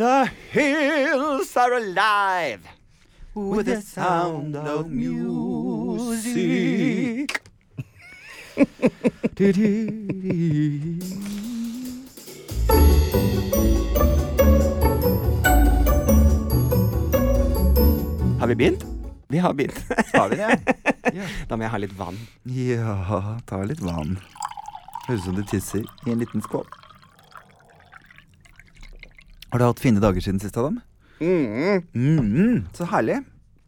The hills are alive with the sound of music. Har vi begynt? Vi har begynt. Har vi det? Da må jeg ha litt vann. Ja, ta litt vann. Høres ut som du tisser i en liten skål. Har du hatt fine dager siden sist, Adam? Mm. Mm, så herlig.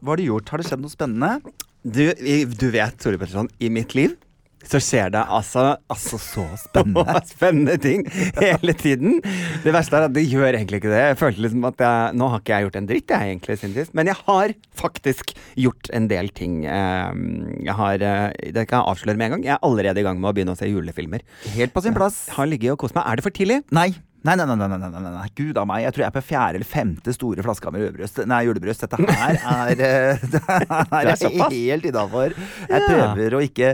Hva har du gjort? Har det skjedd noe spennende? Du, du vet, Tore Petterson, i mitt liv så skjer det altså Altså, så spennende. spennende ting hele tiden. Det verste er at det gjør egentlig ikke det. Jeg følte liksom at jeg, Nå har ikke jeg gjort en dritt, jeg, egentlig, siden sist. Men jeg har faktisk gjort en del ting. Eh, Jeg har eh, Det kan jeg avsløre med en gang. Jeg er allerede i gang med å begynne å se julefilmer. Helt på sin plass. Har ligget og kost meg. Er det for tidlig? Nei. Nei, nei, nei, nei, nei, nei, nei. Gud a meg. Jeg tror jeg er på fjerde eller femte store flaska med rødbrøst. Nei, julebrøst. Dette her er eh, Det her er såpass? helt innafor. Jeg prøver å ikke,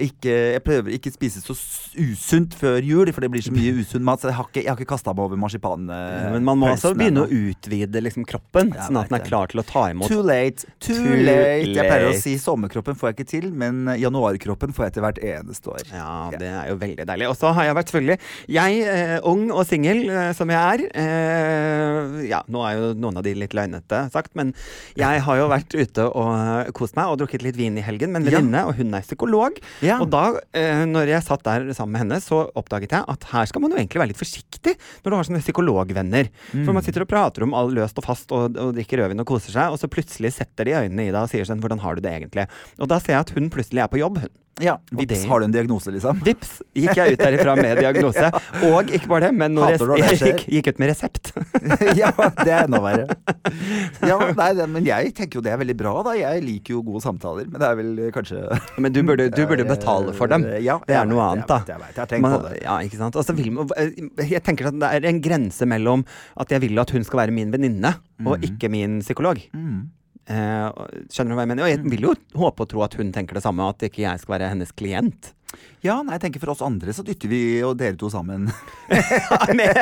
ikke Jeg prøver ikke spise så usunt før jul, for det blir så mye usunn mat. Så jeg har ikke, jeg har ikke kasta meg over marsipan. eh, Men man må også begynne å utvide liksom, kroppen, ja, sånn at den er klar til å ta imot Too late, too, Too late. Jeg pleier å si sommerkroppen får jeg ikke til, men januarkroppen får jeg til hvert eneste år. Ja, det er jo veldig deilig. Og så har jeg vært selvfølgelig Jeg, eh, ung og singel eh, som jeg er eh, Ja, nå er jo noen av de litt løgnete sagt, men jeg har jo vært ute og eh, kost meg og drukket litt vin i helgen med en venninne, og hun er psykolog. Ja. Og da, når jeg satt der sammen med henne, så oppdaget jeg at her skal man jo egentlig være litt forsiktig når du har sånne psykologvenner. For man sitter og prater om all løst og fast og, og drikker rødvin og koser seg, og så plutselig setter de øynene i deg og sier sånn 'Hvordan har du det egentlig?' Og da ser jeg at hun plutselig er på jobb, hun. Ja, Vips, det- har du en diagnose, liksom? Vips gikk jeg ut derifra med diagnose. Og ikke bare det, men når Hater jeg, gikk, gikk ut med resept. ja, det er enda verre. Ja, nei, det, men jeg tenker jo det er veldig bra, da. Jeg liker jo gode samtaler, men det er vel eh, kanskje Men du burde, du burde betale for dem. Ja, det er noe annet, da. Jeg vet, jeg har tenkt på det. Ja, ikke sant? Altså, vil jeg tenker at det er en grense mellom at jeg vil at hun skal være min venninne, og ikke min psykolog. Mm. Eh, skjønner du hva jeg mener? Og jeg vil jo håpe og tro at hun tenker det samme, at ikke jeg skal være hennes klient. Ja, nei, jeg tenker for oss andre så dytter vi og dere to sammen Med-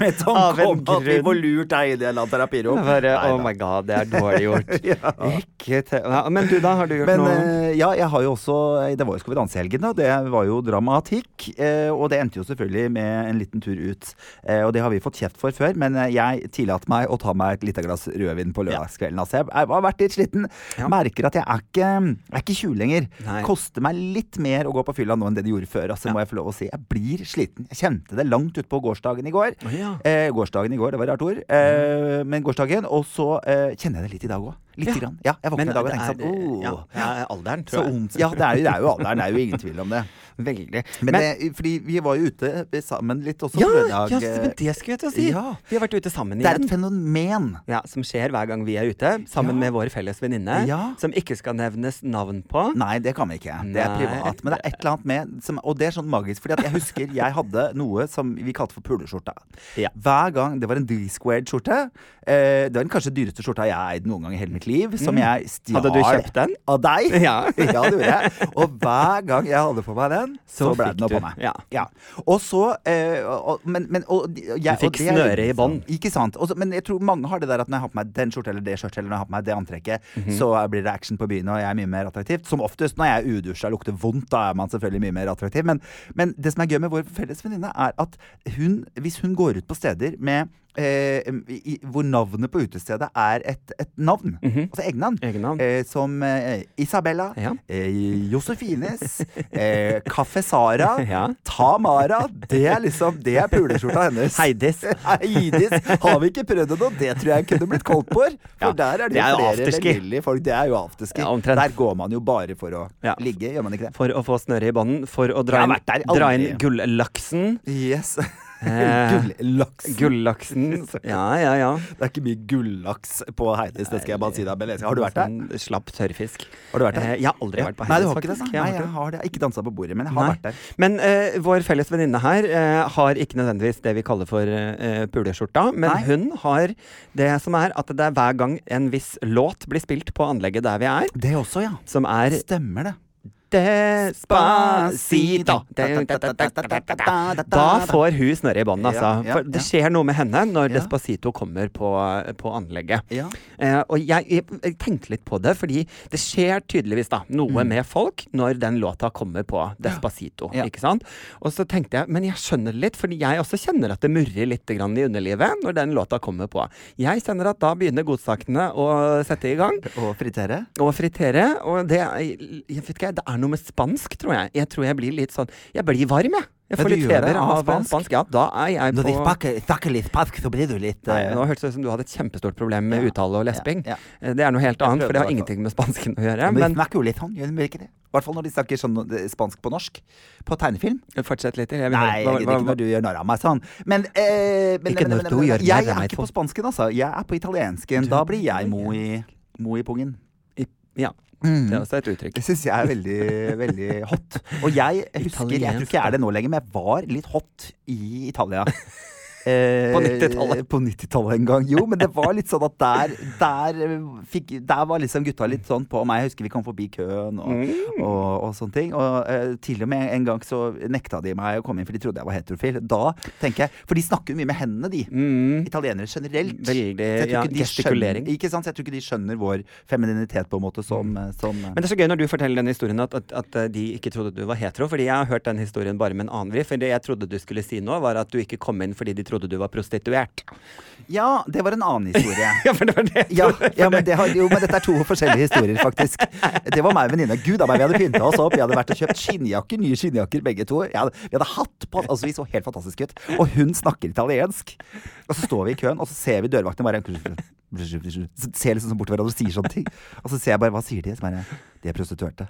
med Av en tanke at vi grunn. får lurt deg inn i en terapirom. Bare, oh my god, det er dårlig gjort. Ja. Ikke te men du, da? Har du gjort Men noe? eh, ja, jeg har jo også Det var jo Skal vi danse-helgen, da. Det var jo dramatikk. eh, og det endte jo selvfølgelig med en liten tur ut. Eh, og det har vi fått kjeft for før, men eh, jeg tillater meg å ta meg et lite glass rødvin på lørdagskvelden. Altså, jeg har vært litt sliten. Ja. Merker at jeg er ikke, jeg er ikke 20 lenger. Nei. Koster meg litt mer å gå på fylla nå enn det de gjorde før. Altså, må jeg få lov å si. Jeg blir sliten. Jeg kjente det langt utpå gårsdagen i går. Oh, ja. Eh, gårsdagen i går, det var et rart ord. Eh, men gårsdagen. Og så eh, kjenner jeg det litt i dag òg. Lite Ja. grann. Ja, jeg våkner i dag og tenker sånn oh, ja, ja, er alderen, så tror jeg. ondt. Ja, det er, jo, det er jo alderen. Det er jo ingen tvil om det. Veldig. Men, Men- det, fordi vi var jo ute sammen litt også Ja, lørdag. ja, men det skulle jeg til å si. Ja. Vi har vært ute sammen det er et fenomen. Ja, som skjer hver gang vi er ute, sammen med vår felles venninne. Som ikke skal nevnes navn på. Nei, det kan vi ikke. Det er Nei. privat. Men det er et eller annet med som, Og det er sånn magisk. Fordi jeg husker jeg hadde noe som vi kalte for puleskjorta. Ja. Hver gang Det var en D-squared-skjorte. Eh, det var den kanskje dyreste skjorta jeg har eid noen gang i hele mitt liv. Som jeg stjal Mm. Hadde du kjøpt den? av deg. Ja. ja, det gjorde jeg. Og hver gang jeg hadde på meg den, så, Så ble den på meg. ja. Og så eh, og, Men, men og, jeg, Du fikk snøre i bånd. Ikke sant. Og så- men jeg tror mange har det der at når jeg har på meg den skjorta eller det skjørtet, eller når jeg har på meg det antrekket, Mhm. så blir det action på byen, og jeg er mye mer attraktivt. Som oftest når jeg er udusja og lukter vondt, da er man selvfølgelig mye mer attraktiv. Men, men det som er gøy med vår felles venninne, er at hun, hvis hun går ut på steder med Eh, i, hvor navnet på utestedet er et, et navn. Altså egennavn. Egennavn. Eh, som eh, Isabella, Ja. eh, Josefines, eh, Kaffe Sara, Ja. Tamara. Det er liksom Det er puleskjorta hennes. Heidis. Heidis. Har vi ikke prøvd det nå? Det tror jeg kunne blitt koldt på. For Ja, der er det, det er jo flere velvillige folk. Det er jo afterski. Der går man jo bare for å ligge, gjør man ikke det? For å få snøre i bånden. For å dra inn, dra inn gullaksen. Yes. Eh, Gullaks. Gullaksen. Ja, ja, ja. Det er ikke mye gullaks på Heidis, det skal jeg bare si deg. Har du vært der? Slapp tørrfisk. Har du vært der? Jeg har aldri vært på Nei, du Heidis, har ikke det? Nei, Jeg har det. Ikke dansa på bordet, men jeg har Nei. vært der. Men uh, vår felles venninne her uh, har ikke nødvendigvis det vi kaller for uh, puleskjorta. Men Nei. hun har det som er at det er hver gang en viss låt blir spilt på anlegget der vi er, Det også, ja. som er Stemmer det. Despacito. Da får hun snørre i bånd, altså. For det skjer noe med henne når Despacito kommer på, på anlegget. Eh, og jeg, jeg, tenkte litt på det, fordi det skjer tydeligvis da noe med folk når den låta kommer på Despacito. Mm. Ikke sant? Og så tenkte jeg, men jeg skjønner det litt, fordi jeg også kjenner at det murrer litt grann i underlivet når den låta kommer på. Jeg kjenner at da begynner godsakene å sette i gang. Og fritere? Og fritere. Og det, jeg vet ikke, det er noe med spansk, tror jeg. Jeg tror jeg blir litt sånn Jeg blir varm, jeg. Jeg får litt feber av spansk? spansk. Ja, da er jeg Når de på snakker, litt spansk, så blir du litt Nei, eh, Nå hørtes det ut som du hadde et kjempestort problem med Ja. uttale og lesping. Ja, ja. Det er noe helt annet, for det har i ingenting med spansken å gjøre. Men de snakker jo litt sånn, gjør de ikke det? I hvert fall når de snakker sånn eh, spansk på norsk. På tegnefilm. fortsett litt til. Nei, høre- ikke når du gjør narr av meg sånn. Men, eh, men, Ikke men, når men, du men, gjør Jeg narr av er ikke på spansken, altså. Jeg er på italiensken. Da blir jeg mo i, mo i pungen. Ja, Mm. det syns jeg er veldig, veldig hot. Og jeg husker, jeg tror ikke jeg er det nå lenger, men jeg var litt hot i Italia. Eh, På 90-tallet. På 90-tallet en gang. Jo, men det var litt sånn at der Der, eh, fikk, der var liksom gutta litt sånn på meg. Jeg husker vi kom forbi køen og, Mm. og, og sånne ting. Og eh, til og med en gang så nekta de meg å komme inn, for de trodde jeg var heterofil. Da tenker jeg For de snakker jo mye med hendene, de. Mm. Italienere generelt. Veldig ja, gestikulering. skjønner- Ikke sant? Så jeg tror ikke de skjønner vår femininitet på en måte som, som Men det er så gøy når du forteller den historien at, at, at eh, de ikke trodde du var hetero. Fordi jeg har hørt den historien bare med en annen vri. For det jeg trodde du skulle si nå, var at du ikke kom inn fordi de trodde du var prostituert. Ja, det var en annen historie. Ja, for det var det. Ja, ja men, det har, jo, men dette er to forskjellige historier, faktisk. Det var meg og venninna. Gud a meg, vi hadde pynta oss opp. Vi hadde vært og kjøpt skinnjakker, nye skinnjakker begge to. Hadde, vi hadde hatt på Altså, vi så helt fantastiske ut. Og hun snakker italiensk. Og så står vi i køen, og så ser vi dørvakten bare Ser liksom bort til hverandre og sier sånne ting. Og så ser jeg bare Hva sier de? Som er De er prostituerte.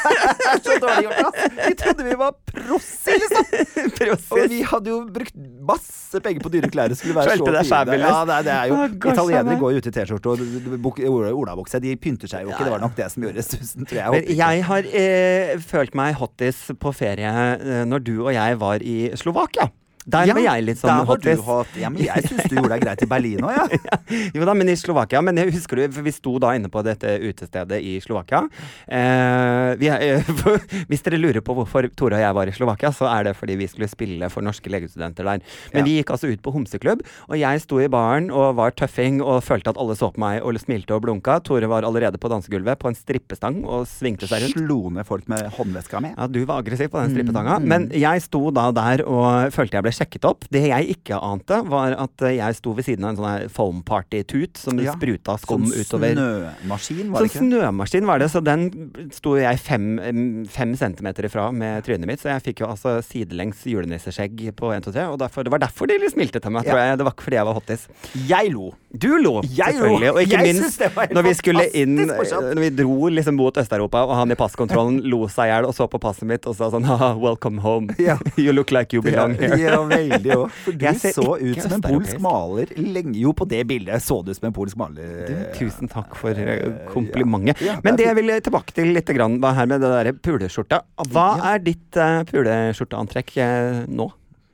så dårlig gjort, ass. De trodde vi var prossi, liksom. Og vi hadde jo brukt masse penger på dyre klær. Skulle være så fine. Ja, det, det er jo gosh, Italienere går jo ute i T-skjorte og buk- olabukse. De pynter seg jo ikke. Det var nok det som gjorde susen, tror jeg. Men jeg har eh, følt meg hottis på ferie eh, når du og jeg var i Slovakia. Der var jeg litt sånn hottis. hot. Ja, men jeg syns du gjorde deg greit i Berlin òg, ja. Jo da, men i Slovakia. Men jeg husker du, for vi sto da inne på dette utestedet i Slovakia. Eh, vi eh, for, hvis dere lurer på hvorfor Tore og jeg var i Slovakia, så er det fordi vi skulle spille for norske legestudenter der. Men Ja. vi gikk altså ut på homseklubb, og jeg sto i baren og var tøffing og følte at alle så på meg og smilte og blunka. Tore var allerede på dansegulvet på en strippestang og svingte seg rundt. Slo ned folk med håndveska mi. Ja, du var aggressiv på den Mm, strippetanga. Men jeg sto da der og følte jeg ble sjekket opp. Det jeg ikke ante, var at jeg sto ved siden av en sånn foam party-tut som Ja, spruta skum Sånn utover. snømaskin, var Sånn det ikke? Sånn snømaskin var det, så den sto jeg fem, fem centimeter ifra med trynet mitt. Så jeg fikk jo altså sidelengs julenisseskjegg på 1, 2, 3. Og derfor, det var derfor de smilte til meg, tror jeg. Det var ikke fordi jeg var hottis. Jeg lo. Du lo, Jeg lo. selvfølgelig. Og ikke Jeg minst når vi skulle inn. Når vi dro liksom mot Øst-Europa, og han i passkontrollen lo seg i hjel og så på passet mitt og sa sånn ha welcome home. Yeah. You look like you belong here. Ja, veldig òg. For du så ut som en polsk maler lenge Jo, på det bildet så du ut som en polsk maler. Du, tusen takk for eh, komplimentet. Ja, Men det jeg vil tilbake til litt grann, var her med det derre puleskjorta. Hva Ja. er ditt uh, puleskjorteantrekk uh, nå?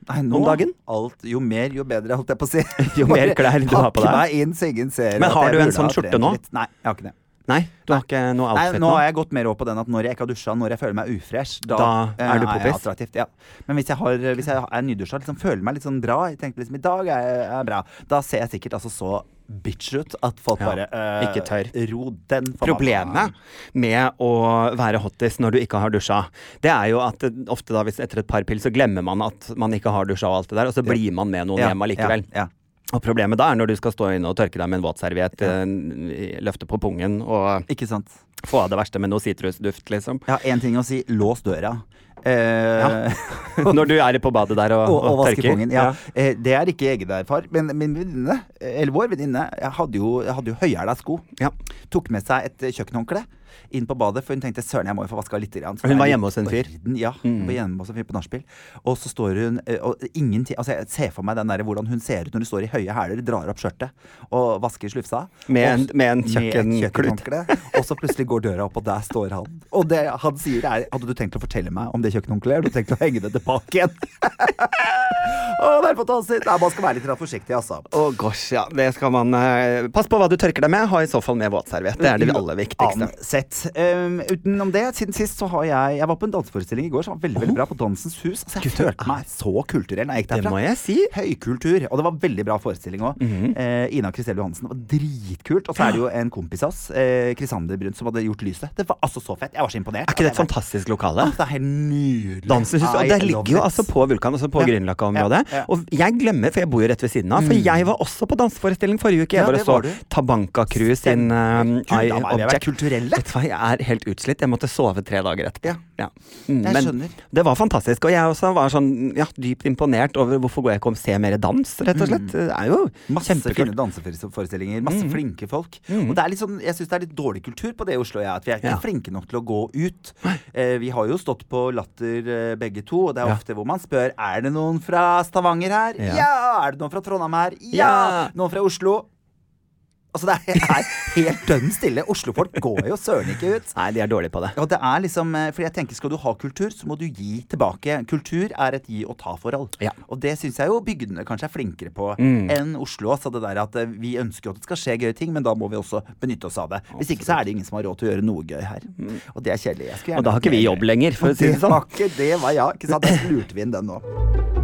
Nei, nå, om dagen? Alt, jo mer, jo bedre, holdt jeg på å si. Jo mer klær du har på deg. Pakk meg inn så ingen ser Men har du en sånn skjorte nå? litt. Nei, jeg har ikke det. Nei, du har ikke noe outfit nå nå? har jeg gått mer over på den at når jeg ikke har dusja, når jeg føler meg ufresh, da, Da er du eh, poppis? Ja. Men hvis jeg, har, hvis jeg er nydusja, liksom føler meg litt sånn bra, jeg tenker liksom i dag er jeg er bra, da ser jeg sikkert altså så bitch ut at folk Ja, bare eh, ikke tør. Ro den Problemet med å være hottis når du ikke har dusja, det er jo at eh, ofte da hvis etter et par pils så glemmer man at man ikke har dusja og alt det der, og så blir man med noen Ja, hjem allikevel. Ja, ja. Og problemet da er når du skal stå inne og tørke deg med en våtserviett, ja. løfte på pungen og Ikke sant. få av det verste med noe sitrusduft, liksom. Jeg har én ting å si. Lås døra. Eh, Når du er på badet der og, og, og vaske tørker. pungen. Ja. Eh, det er ikke egenerfar. Men min venninne, eller vår venninne, hadde jo, jeg hadde jo høyhæla sko. Ja. Tok med seg et eh, kjøkkenhåndkle inn på badet, for hun tenkte søren, jeg må jo få vaska litt. Grann, Hun var hjemme hos en fyr? orden. Ja, hun var hjemme hos en fyr på nachspiel. Og så står hun eh, og ingenting Altså, jeg ser for meg den der, hvordan hun ser ut når hun står i høye hæler, drar opp skjørtet og vasker slufsa. Med en- med en kjøkkenklut. Og så plutselig går døra opp, og der står han. Og det han sier, er Hadde du tenkt å fortelle meg om det kjøkkenhåndkleet? Har du tenkt å henge det tilbake igjen? Å, det er fantastisk! Nei, man skal være litt forsiktig, altså. Å gosh, ja. Det skal man eh, Pass på hva du tørker deg med. Ha i så fall med våtserviett. Det er det aller viktigste. Sett. Um, utenom det, siden sist så har jeg Jeg var på en danseforestilling i går som var veldig veldig bra, på Dansens Hus. Altså, jeg følte meg så kulturell da jeg gikk derfra. Det må jeg si. Høykultur. Og det var veldig bra forestilling òg. Mm -hmm. uh, Ina Kristel Johansen. Det var dritkult. Og så er det jo en kompis av oss, eh, Krisander Brunt, som hadde gjort lyset. Det var altså så fett. Jeg var så imponert. Er ikke det et fantastisk lokale? Ah, Det er helt nydelig. Dansens hus, og Det ligger jo altså på Vulkan, altså på Ja. Grünerløkka-området. Ja, ja. Og jeg glemmer, for jeg bor jo rett ved siden av, for jeg var også på danseforestilling forrige uke. Jeg bare så. Tabanka Crew sin uh, Gud, Eye Object. kulturelle. Vet hva, jeg er helt utslitt. Jeg måtte sove tre dager etterpå. Ja. Mm, Jeg men skjønner. det var fantastisk. Og jeg også var sånn ja, dypt imponert over hvorfor går jeg ikke og ser mer dans, rett og slett. Det er jo Mm. Masse fine danseforestillinger, masse mm. flinke folk. Mhm. Og det er litt sånn, jeg syns det er litt dårlig kultur på det i Oslo. Ja, at vi er ikke Ja. flinke nok til å gå ut. Eh, vi har jo stått på Latter eh, begge to, og det er ofte hvor man spør Er det noen fra Stavanger her. Ja. Er det noen fra Trondheim her? Ja! Ja. Noen fra Oslo? Altså Det er er helt dønn stille. Oslofolk går jo søren ikke ut. Nei, de er dårlige på det. Og det er liksom, eh, fordi jeg tenker Skal du ha kultur, så må du gi tilbake. Kultur er et gi og ta-forhold. Ja. Og det syns jeg jo bygdene kanskje er flinkere på Mm. enn Oslo. Så det der at eh, Vi ønsker at det skal skje gøye ting, men da må vi også benytte oss av det. Hvis ikke så er det ingen som har råd til å gjøre noe gøy her. Og det er kjedelig. Mm. Og da har ikke vi jobb lenger, for å si det sånn. var ikke det var ja, ikke sant? Jeg lurte vi inn den nå.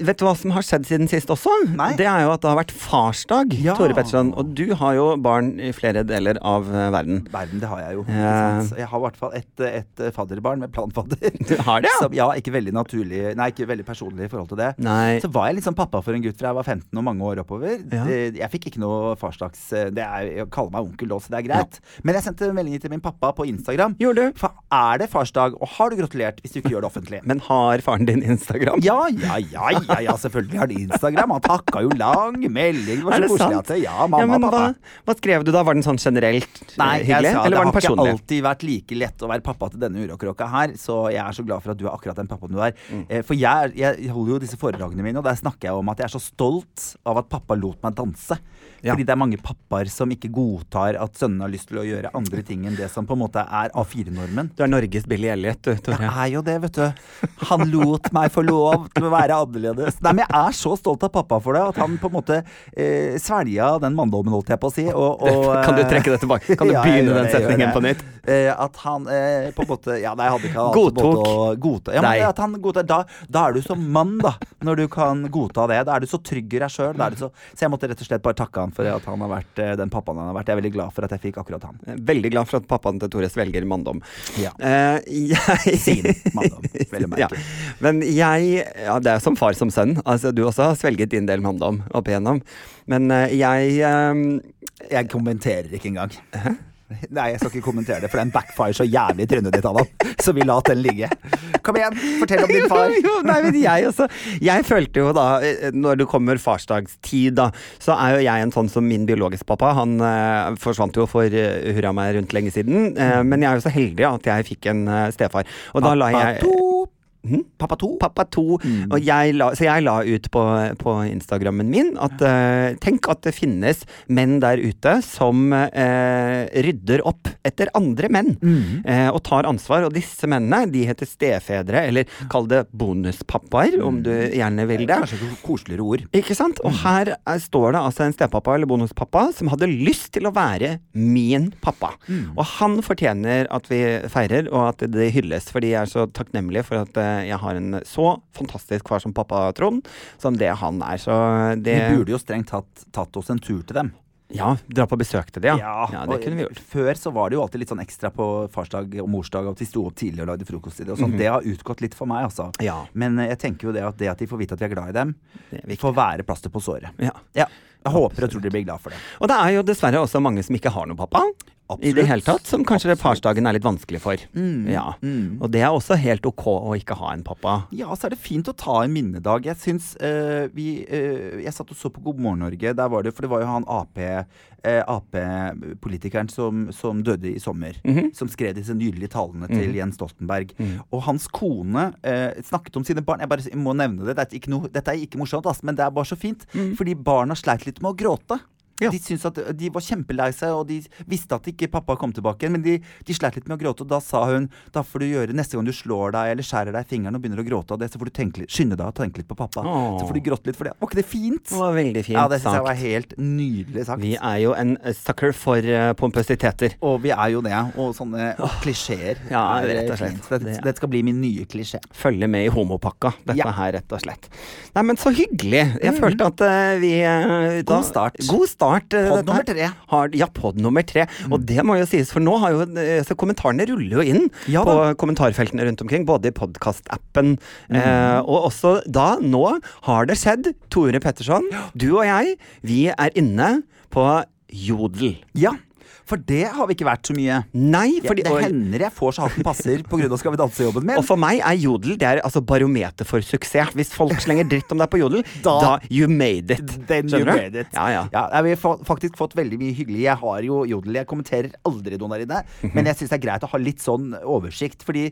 Vet du hva som har skjedd siden sist også? Nei. Det er jo at det har vært farsdag, Ja. Tore Petterson. Og du har jo barn i flere deler av eh, verden. Verden, det har jeg jo. Eh. Jeg har i hvert fall et, et eh, fadderbarn med planfadder. Du har det, ja? Som, ja, ikke veldig naturlig Nei, ikke veldig personlig i forhold til det. Nei. Så var jeg sånn pappa for en gutt fra jeg var 15 og mange år oppover. Ja. Eh, Jeg fikk ikke noe farsdags det er, Jeg kaller meg onkel da, så det er greit. Men jeg sendte meldinger til min pappa på Instagram. Gjorde du? For er det farsdag, og har du gratulert hvis du ikke gjør det offentlig? Men har faren din Instagram? Ja, ja, ja, ja, ja, selvfølgelig har de Instagram. Han takka jo lang melding. Det var så det koselig at Ja, mamma Ja, men pappa. hva, hva skrev du da? Var den sånn generelt Nei, jeg hyggelig? sa eller det har ikke alltid vært like lett å være pappa til denne urokrokka her, så jeg er så glad for at du er akkurat den pappaen du er. Mm. Eh, For jeg, jeg holder jo disse foredragene mine, og der snakker jeg om at jeg er så stolt av at pappa lot meg danse. Ja. Fordi det er mange pappaer som ikke godtar at sønnen har lyst til å gjøre andre ting enn det som på en måte er A4-normen. Du er Norges Billy Elliot, du, Tore. Jeg er jo det, vet du. Han lot meg få lov til å være annerledes. Nei, men jeg er så stolt av pappa for det, at han på en måte eh, svelga den manndommen, holdt jeg på å si. Og, og, kan du trekke det tilbake? Kan du Ja, begynne den setningen på nytt? Eh, at han eh, på en måte Ja, nei, jeg hadde ikke hatt Godtok å godta. Ja, men at han godtar, da, da er du som mann, da. Når du kan godta det. Da er du så trygg i deg sjøl. Så, så jeg måtte rett og slett bare takke han for at han har vært eh, den pappaen han har vært. Jeg er veldig glad for at jeg fikk akkurat han. Veldig glad for at pappaen til Tore svelger manndom. Ja. Uh, jeg Sin manndom, vel å merke. Ja. Men jeg Ja, det er som far som sønn. Altså, du også har svelget din del manndom opp igjennom. Men uh, jeg uh... Jeg kommenterer ikke engang. Nei, jeg skal ikke kommentere det, for den backfire så jævlig i trynet ditt, Adam. Så vi la den ligge. Kom igjen, fortell om din far. Jo, jo, nei, men jeg også. Jeg følte jo da, eh, når det kommer farsdagstid, da, så er jo jeg en sånn som min biologiske pappa. Han eh, forsvant jo for uh, hurra meg rundt lenge siden. eh, men jeg er jo så heldig at jeg fikk en uh, stefar. Og da la jeg Pappa to. Hm? Pappa to. Pappa 2. Og jeg la, så jeg la ut på, på Instagrammen min at uh, tenk at det finnes menn der ute som uh, rydder opp etter andre menn. eh, og tar ansvar. Og disse mennene de heter stefedre, eller kall det bonuspappaer, om du gjerne vil det. Kanskje et koseligere ord. Ikke sant? Og her er, står det altså en stepappa eller bonuspappa som hadde lyst til å være min pappa. Og han fortjener at vi feirer, og at det hylles, fordi jeg er så takknemlig for at jeg har en så fantastisk far som pappa Trond, som det han er. Så det Vi burde jo strengt tatt tatt oss en tur til dem. Ja, dra på besøk til det, ja. ja det kunne vi gjort. Før så var det jo alltid litt sånn ekstra på farsdag og morsdag at vi sto opp tidlig og lagde frokost til det. Og Mhm. sånn. Det har utgått litt for meg, altså. Ja. Men eh, jeg tenker jo det at det at de får vite at vi er glad i dem, får være plaster på såret. Ja. Ja. Jeg håper og tror de blir glad for det. Og det er jo dessverre også mange som ikke har noen pappa. I det hele tatt, Som kanskje det farsdagen er litt vanskelig for. Mm, Ja. mm. Og det er også helt ok å ikke ha en pappa. Ja, så er det fint å ta en minnedag. Jeg syns eh, vi eh, Jeg satt og så på God morgen Norge. Der var det, for det var jo han Ap eh, Ap-politikeren som, som døde i sommer. Mhm. Som skrev disse nydelige talene til Jens Stoltenberg. Og hans kone eh, snakket om sine barn. Jeg bare må nevne det. Dette er ikke, noe, dette er ikke morsomt, ass, men det er bare så fint. Fordi barna sleit litt med å gråte. Ja. De syntes at de var kjempelei seg, og de visste at ikke pappa kom tilbake. Men de, de sleit litt med å gråte, og da sa hun da får du gjøre neste gang du slår deg eller skjærer deg i fingeren og begynner å gråte av det, så får du tenke skynde deg og tenke litt på pappa. Åh. Så får du gråte litt for det. Var ikke det fint? Det var veldig fint ja, det syns jeg var helt nydelig sagt. Vi er jo en eh, sucker for uh, pompøsiteter. Og vi er jo det. Og sånne klisjeer. Ja, rett og slett. Det, Det- skal bli min nye klisjé. Følge med i homopakka, dette Ja. her, rett og slett. Nei, men så hyggelig. Jeg følte at uh, vi uh, da, God start. God start. Eh, Podd nummer tre. Mm. Har, ja, pod nummer tre. Og det må jo sies, for nå har jo eh, Så kommentarene ruller jo inn Ja på kommentarfeltene rundt omkring, både i podkastappen Mm. eh, og også da, nå har det skjedd. Tore Petterson, du og jeg, vi er inne på Jodel. Ja, for det har vi ikke vært så mye. Nei, fordi det hender jeg får så hatten passer pga. Skal vi danse-jobben min. Og for meg er Jodel det er altså barometer for suksess. Hvis folk slenger dritt om deg på Jodel, da, Da- you made it. Then you du? made it. Ja, ja. ja vi har faktisk fått veldig mye hyggelig. Jeg har jo Jodel. Jeg kommenterer aldri noen der inne. Mhm. Men jeg syns det er greit å ha litt sånn oversikt. Fordi